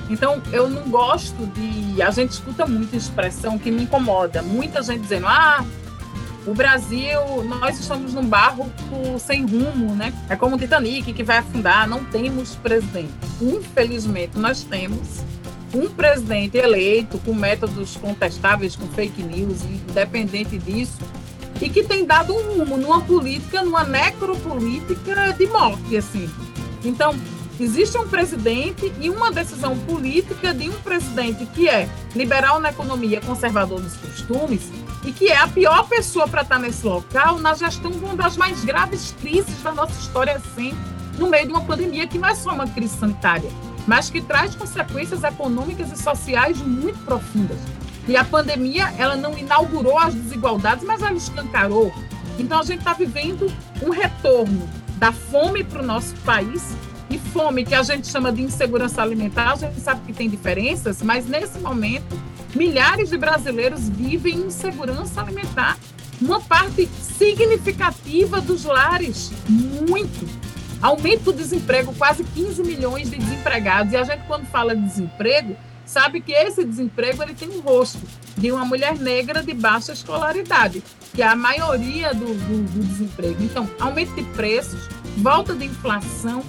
Então, eu não gosto de. A gente escuta muita expressão que me incomoda. Muita gente dizendo, ah, o Brasil, nós estamos num barco sem rumo, né? É como o Titanic que vai afundar, não temos presidente. Infelizmente, nós temos um presidente eleito com métodos contestáveis, com fake news, independente disso, e que tem dado um rumo numa política, numa necropolítica de morte, assim. Então, existe um presidente e uma decisão política de um presidente que é liberal na economia, conservador nos costumes, e que é a pior pessoa para estar nesse local na gestão de uma das mais graves crises da nossa história assim, no meio de uma pandemia que não é só uma crise sanitária, mas que traz consequências econômicas e sociais muito profundas. E a pandemia, ela não inaugurou as desigualdades, mas ela escancarou. Então a gente está vivendo um retorno da fome para o nosso país e fome que a gente chama de insegurança alimentar, a gente sabe que tem diferenças, mas nesse momento milhares de brasileiros vivem em insegurança alimentar. Uma parte significativa dos lares, muito. Aumento do desemprego, quase 15 milhões de desempregados. E a gente, quando fala de desemprego, sabe que esse desemprego ele tem um rosto de uma mulher negra de baixa escolaridade, que é a maioria do, do, do desemprego. Então, aumento de preços, volta de inflação,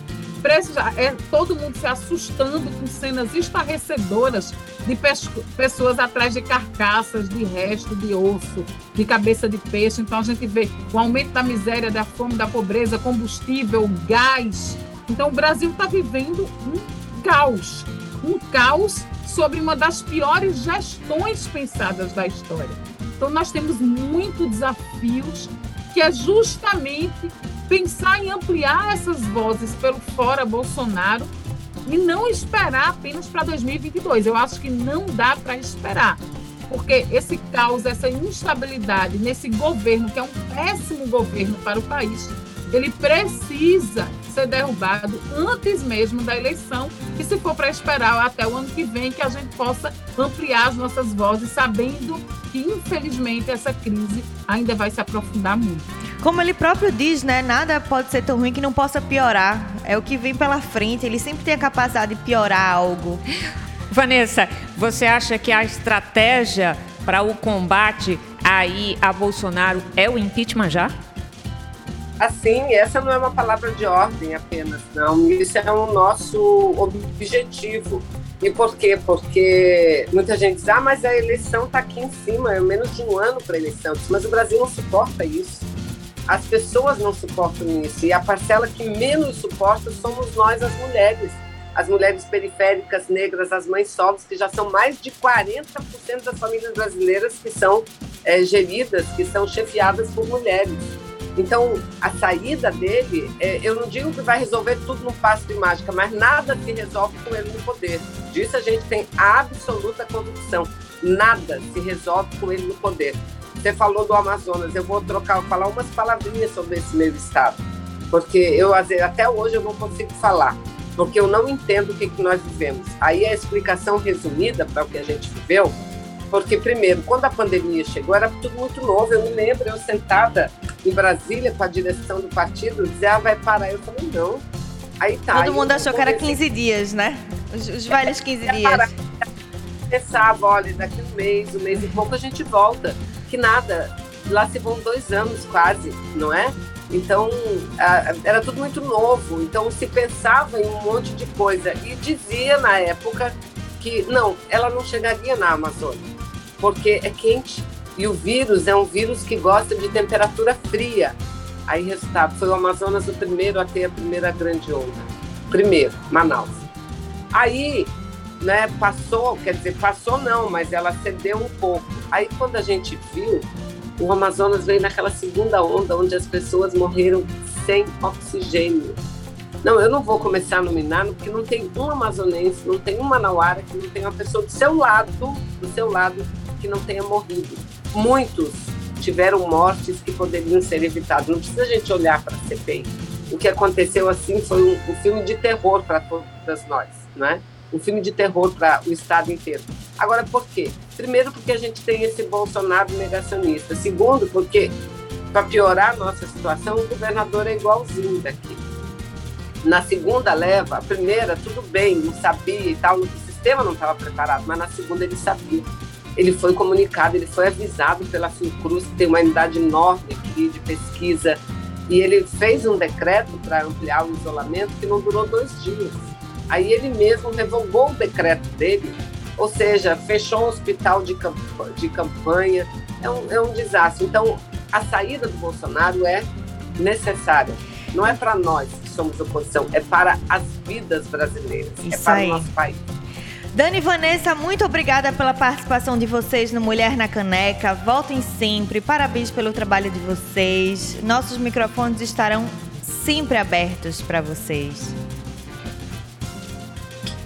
preços, é todo mundo se assustando com cenas estarrecedoras de pessoas atrás de carcaças, de resto, de osso, de cabeça de peixe. Então a gente vê o aumento da miséria, da fome, da pobreza, combustível, gás. Então o Brasil está vivendo um caos, um caos sobre uma das piores gestões pensadas da história. Então nós temos muitos desafios que é justamente pensar em ampliar essas vozes pelo fora Bolsonaro e não esperar apenas para 2022. Eu acho que não dá para esperar, porque esse caos, essa instabilidade nesse governo, que é um péssimo governo para o país, ele precisa ser derrubado antes mesmo da eleição e se for para esperar até o ano que vem que a gente possa ampliar as nossas vozes, sabendo que infelizmente essa crise ainda vai se aprofundar muito. Como ele próprio diz, né? Nada pode ser tão ruim que não possa piorar. É o que vem pela frente. Ele sempre tem a capacidade de piorar algo. Vanessa, você acha que a estratégia para o combate aí a Bolsonaro é o impeachment já? Assim, essa não é uma palavra de ordem apenas, não. Isso é o nosso objetivo. E por quê? Porque muita gente diz, ah, mas a eleição está aqui em cima, é menos de um ano para a eleição. Mas o Brasil não suporta isso. As pessoas não suportam isso. E a parcela que menos suporta somos nós, as mulheres. As mulheres periféricas, negras, as mães solos, que já são mais de 40% das famílias brasileiras que são é, geridas, que são chefiadas por mulheres. Então, a saída dele, é, eu não digo que vai resolver tudo num passo de mágica, mas nada se resolve com ele no poder. Disso a gente tem absoluta convicção. Nada se resolve com ele no poder. Você falou do Amazonas, eu vou trocar, falar umas palavrinhas sobre esse meu estado, porque eu até hoje eu não consigo falar, porque eu não entendo o que, que nós vivemos. Aí a explicação resumida para o que a gente viveu porque, primeiro, quando a pandemia chegou, era tudo muito novo. Eu me lembro, eu sentada em Brasília com a direção do partido, dizer, ah, vai parar. Eu falei, não. Aí tá. Todo mundo achou que era 15 dias, né? Os, os velhos 15 dias. Pensava, olha, daqui um mês, um mês e pouco a gente volta. Que nada. Lá se vão dois anos quase, não é? Então, era tudo muito novo. Então, se pensava em um monte de coisa. E dizia na época que, não, ela não chegaria na Amazônia porque é quente e o vírus é um vírus que gosta de temperatura fria. Aí, resultado, foi o Amazonas o primeiro a ter a primeira grande onda. Primeiro, Manaus. Aí, né, passou, quer dizer, passou não, mas ela cedeu um pouco. Aí, quando a gente viu, o Amazonas veio naquela segunda onda, onde as pessoas morreram sem oxigênio. Não, eu não vou começar a nominar, porque não tem um amazonense, não tem um manauara que não tem uma pessoa do seu lado, do seu lado, que não tenha morrido. Muitos tiveram mortes que poderiam ser evitadas. Não precisa a gente olhar para a CPI. O que aconteceu assim foi um, um filme de terror para todas nós, né? Um filme de terror para o estado inteiro. Agora, por quê? Primeiro, porque a gente tem esse Bolsonaro negacionista. Segundo, porque para piorar a nossa situação, o governador é igualzinho daqui. Na segunda leva, a primeira, tudo bem, não sabia e tal, o sistema não estava preparado, mas na segunda ele sabia ele foi comunicado, ele foi avisado pela Fiocruz, que tem uma unidade enorme aqui de pesquisa, e ele fez um decreto para ampliar o isolamento que não durou dois dias. Aí ele mesmo revogou o decreto dele, ou seja, fechou o hospital de, camp de campanha. É um, é um desastre. Então, a saída do Bolsonaro é necessária. Não é para nós que somos oposição, é para as vidas brasileiras, é Isso é para aí. o nosso país. Dani e Vanessa, muito obrigada pela participação de vocês no Mulher na Caneca. Voltem sempre. Parabéns pelo trabalho de vocês. Nossos microfones estarão sempre abertos para vocês.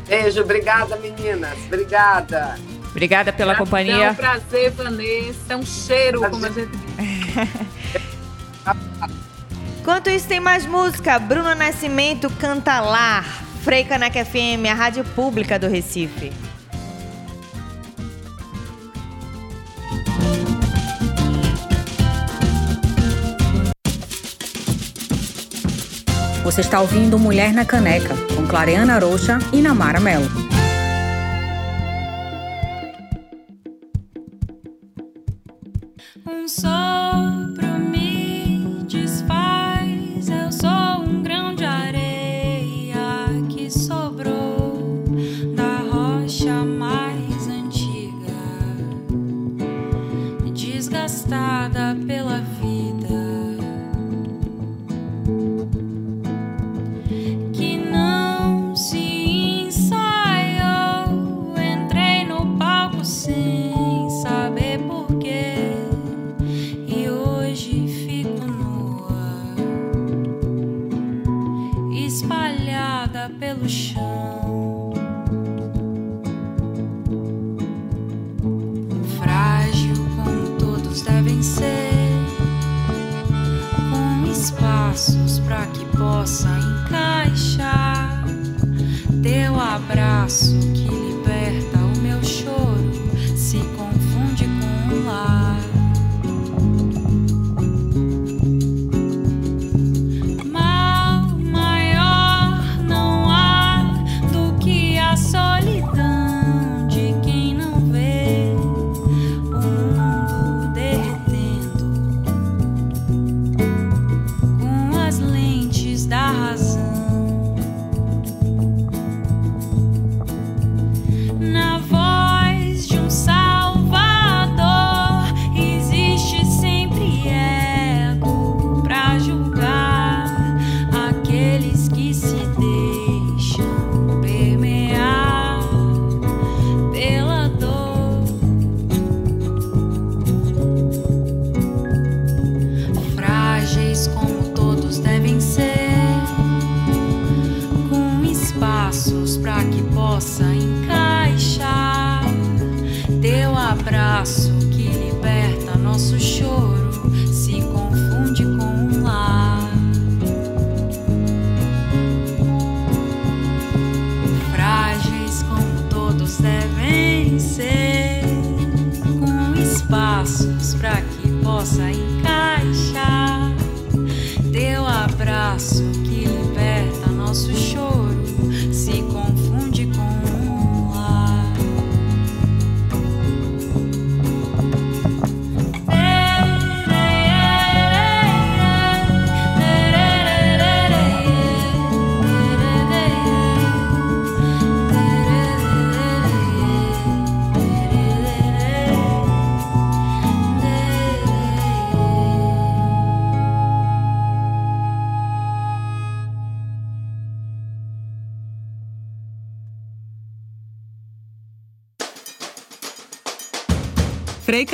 Beijo, obrigada meninas, obrigada. Obrigada pela companhia. É um prazer, Vanessa. É um cheiro, como a gente Enquanto isso, tem mais música. Bruno Nascimento canta Lar. Frei Caneca FM, a rádio pública do Recife. Você está ouvindo Mulher na Caneca, com Clareana Rocha e Namara Melo.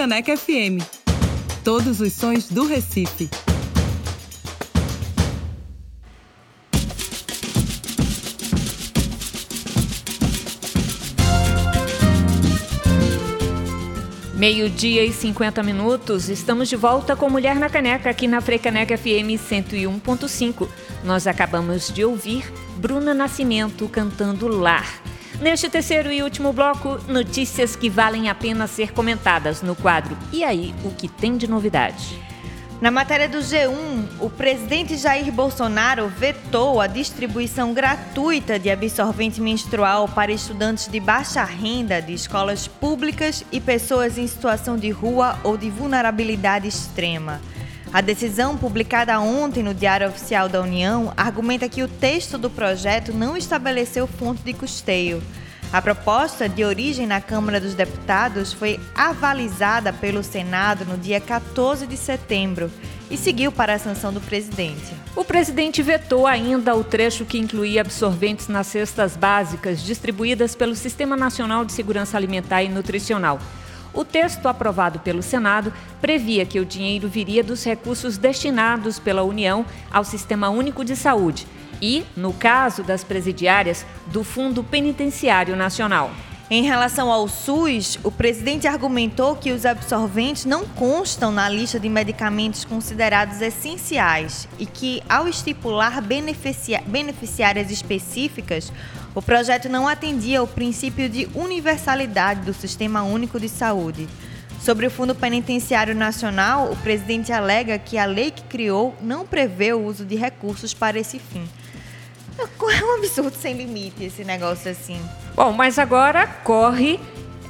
Caneca FM. Todos os sons do Recife. Meio-dia e 50 minutos, estamos de volta com Mulher na Caneca, aqui na Freicaneca FM 101.5. Nós acabamos de ouvir Bruna Nascimento cantando Lar. Neste terceiro e último bloco, notícias que valem a pena ser comentadas no quadro E aí, o que tem de novidade? Na matéria do G1, o presidente Jair Bolsonaro vetou a distribuição gratuita de absorvente menstrual para estudantes de baixa renda de escolas públicas e pessoas em situação de rua ou de vulnerabilidade extrema. A decisão, publicada ontem no Diário Oficial da União, argumenta que o texto do projeto não estabeleceu fonte de custeio. A proposta, de origem na Câmara dos Deputados, foi avalizada pelo Senado no dia 14 de setembro e seguiu para a sanção do presidente. O presidente vetou ainda o trecho que incluía absorventes nas cestas básicas distribuídas pelo Sistema Nacional de Segurança Alimentar e Nutricional. O texto aprovado pelo Senado previa que o dinheiro viria dos recursos destinados pela União ao Sistema Único de Saúde e, no caso das presidiárias, do Fundo Penitenciário Nacional. Em relação ao SUS, o presidente argumentou que os absorventes não constam na lista de medicamentos considerados essenciais e que, ao estipular beneficiárias específicas, o projeto não atendia ao princípio de universalidade do Sistema Único de Saúde. Sobre o Fundo Penitenciário Nacional, o presidente alega que a lei que criou não prevê o uso de recursos para esse fim. É um absurdo sem limite esse negócio assim. Bom, mas agora corre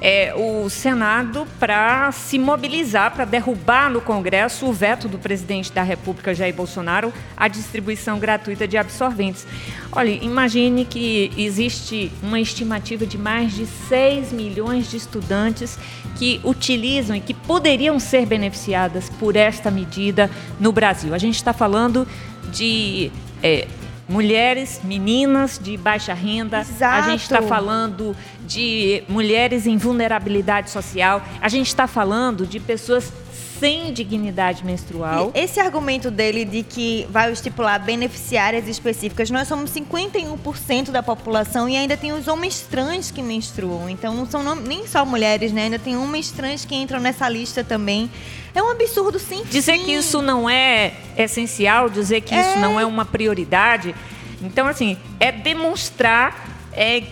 é, o Senado para se mobilizar, para derrubar no Congresso o veto do presidente da República, Jair Bolsonaro, à distribuição gratuita de absorventes. Olha, imagine que existe uma estimativa de mais de 6 milhões de estudantes que utilizam e que poderiam ser beneficiadas por esta medida no Brasil. A gente está falando de. É, mulheres, meninas de baixa renda. Exato. A gente está falando de mulheres em vulnerabilidade social. A gente está falando de pessoas sem dignidade menstrual. E esse argumento dele de que vai estipular beneficiárias específicas, nós somos 51% da população e ainda tem os homens trans que menstruam. Então não são nem só mulheres, né? Ainda tem homens trans que entram nessa lista também. É um absurdo sem Dizer que isso não é essencial, dizer que isso É. não é uma prioridade. Então, assim, é demonstrar é,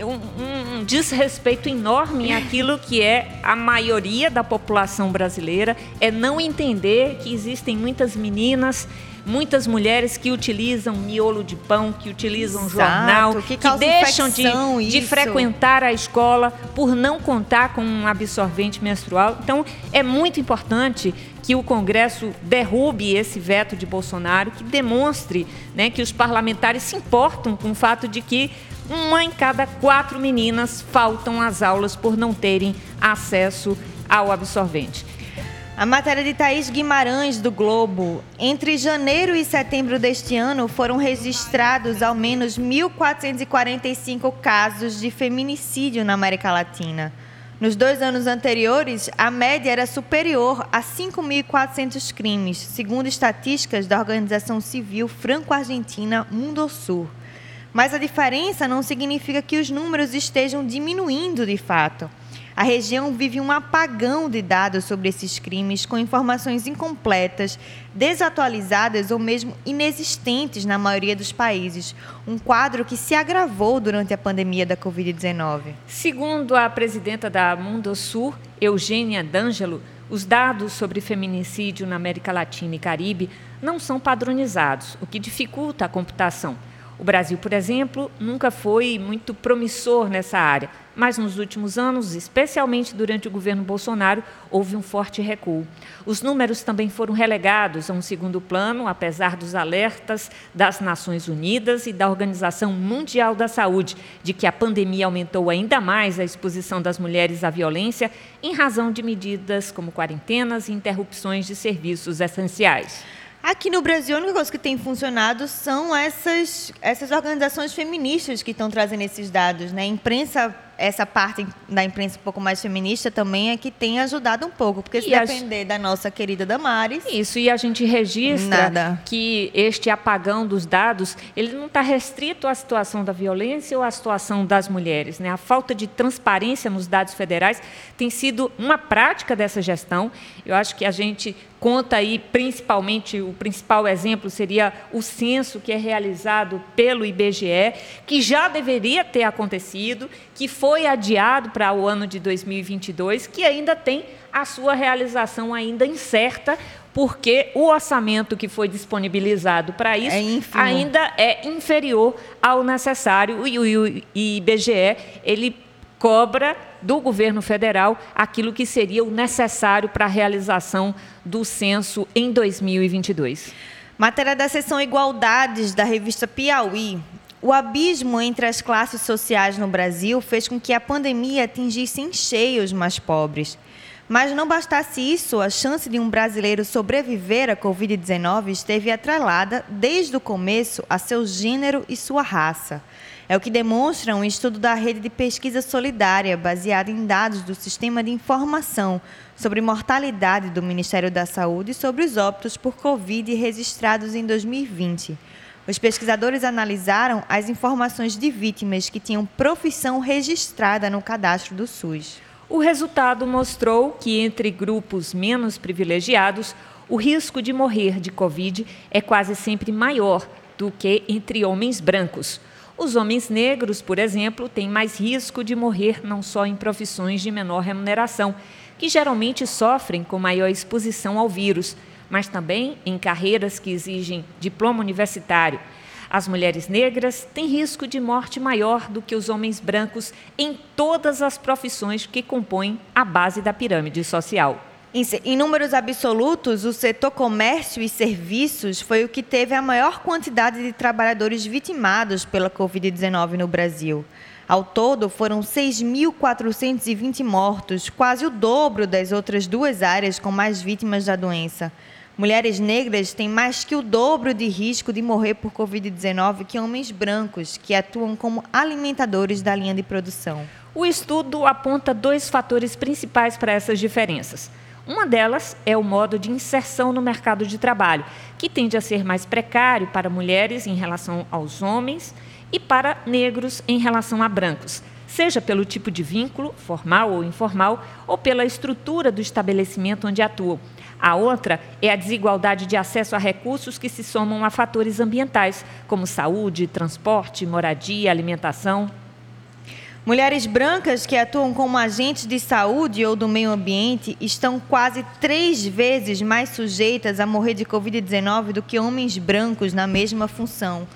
um, um desrespeito enorme àquilo que é a maioria da população brasileira, é não entender que existem muitas meninas, muitas mulheres que utilizam miolo de pão, que utilizam Exato, jornal, que causa deixam de, infecção, de frequentar a escola por não contar com um absorvente menstrual. Então, é muito importante que o Congresso derrube esse veto de Bolsonaro, que demonstre né, que os parlamentares se importam com o fato de que uma em cada quatro meninas faltam às aulas por não terem acesso ao absorvente. A matéria de Thaís Guimarães, do Globo. Entre janeiro e setembro deste ano, foram registrados ao menos 1.445 casos de feminicídio na América Latina. Nos dois anos anteriores, a média era superior a 5.400 crimes, segundo estatísticas da organização civil franco-argentina Mundo Sul. Mas a diferença não significa que os números estejam diminuindo de fato. A região vive um apagão de dados sobre esses crimes, com informações incompletas, desatualizadas ou mesmo inexistentes na maioria dos países. Um quadro que se agravou durante a pandemia da Covid-19. Segundo a presidenta da Mundosur, Eugênia D'Angelo, os dados sobre feminicídio na América Latina e Caribe não são padronizados, o que dificulta a computação. O Brasil, por exemplo, nunca foi muito promissor nessa área, mas nos últimos anos, especialmente durante o governo Bolsonaro, houve um forte recuo. Os números também foram relegados a um segundo plano, apesar dos alertas das Nações Unidas e da Organização Mundial da Saúde de que a pandemia aumentou ainda mais a exposição das mulheres à violência em razão de medidas como quarentenas e interrupções de serviços essenciais. Aqui no Brasil, a única coisa que tem funcionado são essas, essas organizações feministas que estão trazendo esses dados. Né? A imprensa essa parte da imprensa um pouco mais feminista também é que tem ajudado um pouco, porque se e depender a... da nossa querida Damares... Isso, e a gente registra nada. que este apagão dos dados, ele não está restrito à situação da violência ou à situação das mulheres. Né? A falta de transparência nos dados federais tem sido uma prática dessa gestão. Eu acho que a gente conta aí, principalmente, o principal exemplo seria o censo que é realizado pelo IBGE, que já deveria ter acontecido, que foi adiado para o ano de 2022, que ainda tem a sua realização ainda incerta, porque o orçamento que foi disponibilizado para isso é ainda é inferior ao necessário e o IBGE ele cobra do governo federal aquilo que seria o necessário para a realização do censo em 2022. Matéria da seção Igualdades da revista Piauí. O abismo entre as classes sociais no Brasil fez com que a pandemia atingisse em cheio os mais pobres. Mas não bastasse isso, a chance de um brasileiro sobreviver à Covid-19 esteve atrelada, desde o começo, a seu gênero e sua raça. É o que demonstra um estudo da Rede de Pesquisa Solidária, baseado em dados do Sistema de Informação sobre Mortalidade do Ministério da Saúde sobre os óbitos por Covid registrados em 2020. Os pesquisadores analisaram as informações de vítimas que tinham profissão registrada no cadastro do SUS. O resultado mostrou que entre grupos menos privilegiados, o risco de morrer de Covid é quase sempre maior do que entre homens brancos. Os homens negros, por exemplo, têm mais risco de morrer não só em profissões de menor remuneração, que geralmente sofrem com maior exposição ao vírus, mas também em carreiras que exigem diploma universitário. As mulheres negras têm risco de morte maior do que os homens brancos em todas as profissões que compõem a base da pirâmide social. Em números absolutos, o setor comércio e serviços foi o que teve a maior quantidade de trabalhadores vitimados pela Covid-19 no Brasil. Ao todo, foram 6.420 mortos, quase o dobro das outras duas áreas com mais vítimas da doença. Mulheres negras têm mais que o dobro de risco de morrer por Covid-19 que homens brancos, que atuam como alimentadores da linha de produção. O estudo aponta dois fatores principais para essas diferenças. Uma delas é o modo de inserção no mercado de trabalho, que tende a ser mais precário para mulheres em relação aos homens e para negros em relação a brancos, seja pelo tipo de vínculo, formal ou informal, ou pela estrutura do estabelecimento onde atuam. A outra é a desigualdade de acesso a recursos que se somam a fatores ambientais, como saúde, transporte, moradia, alimentação. Mulheres brancas que atuam como agentes de saúde ou do meio ambiente estão quase três vezes mais sujeitas a morrer de Covid-19 do que homens brancos na mesma função.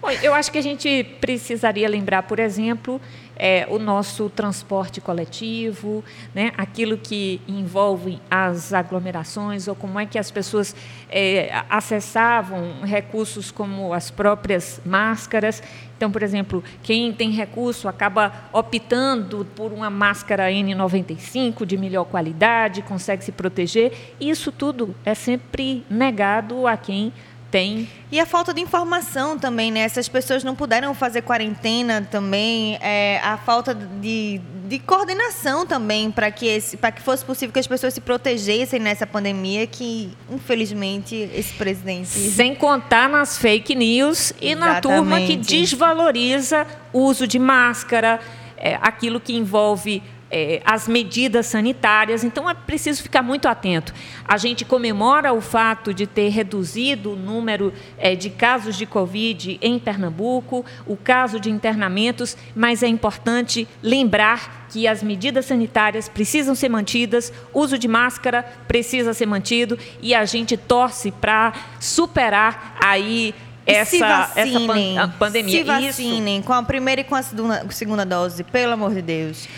Bom, eu acho que a gente precisaria lembrar, por exemplo, é, o nosso transporte coletivo, né, aquilo que envolve as aglomerações, ou como é que as pessoas é, acessavam recursos como as próprias máscaras. Então, por exemplo, quem tem recurso acaba optando por uma máscara N95 de melhor qualidade, consegue se proteger. Isso tudo é sempre negado a quem tem. E a falta de informação também, né? Essas pessoas não puderam fazer quarentena também, é, a falta de, de coordenação também para que, esse, que fosse possível que as pessoas se protegessem nessa pandemia que, infelizmente, esse presidente. Sem contar nas fake news e Exatamente. na turma que desvaloriza o uso de máscara, é, aquilo que envolve é, as medidas sanitárias, então é preciso ficar muito atento. A gente comemora o fato de ter reduzido o número é, de casos de Covid em Pernambuco, o caso de internamentos, mas é importante lembrar que as medidas sanitárias precisam ser mantidas, o uso de máscara precisa ser mantido e a gente torce para superar aí essa, vacinem, essa pandemia. Se vacinem Isso. com a primeira e com a segunda, segunda dose, pelo amor de Deus.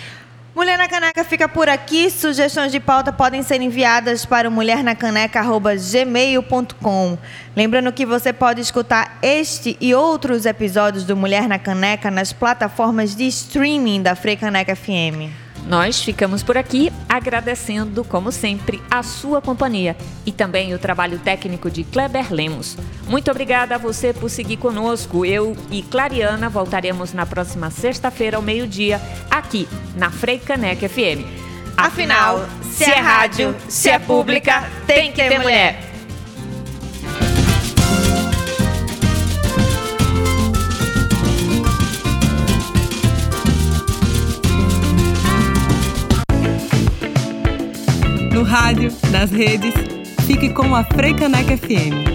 Mulher na Caneca fica por aqui. Sugestões de pauta podem ser enviadas para mulhernacaneca.gmail.com. Lembrando que você pode escutar este e outros episódios do Mulher na Caneca nas plataformas de streaming da Freicaneca FM. Nós ficamos por aqui agradecendo, como sempre, a sua companhia e também o trabalho técnico de Kleber Lemos. Muito obrigada a você por seguir conosco. Eu e Clariana voltaremos na próxima sexta-feira ao meio-dia, aqui na Freicaneca FM. Afinal, se é rádio, se é pública, tem que ter mulher. Rádio, nas redes. Fique com a Freicaneca FM.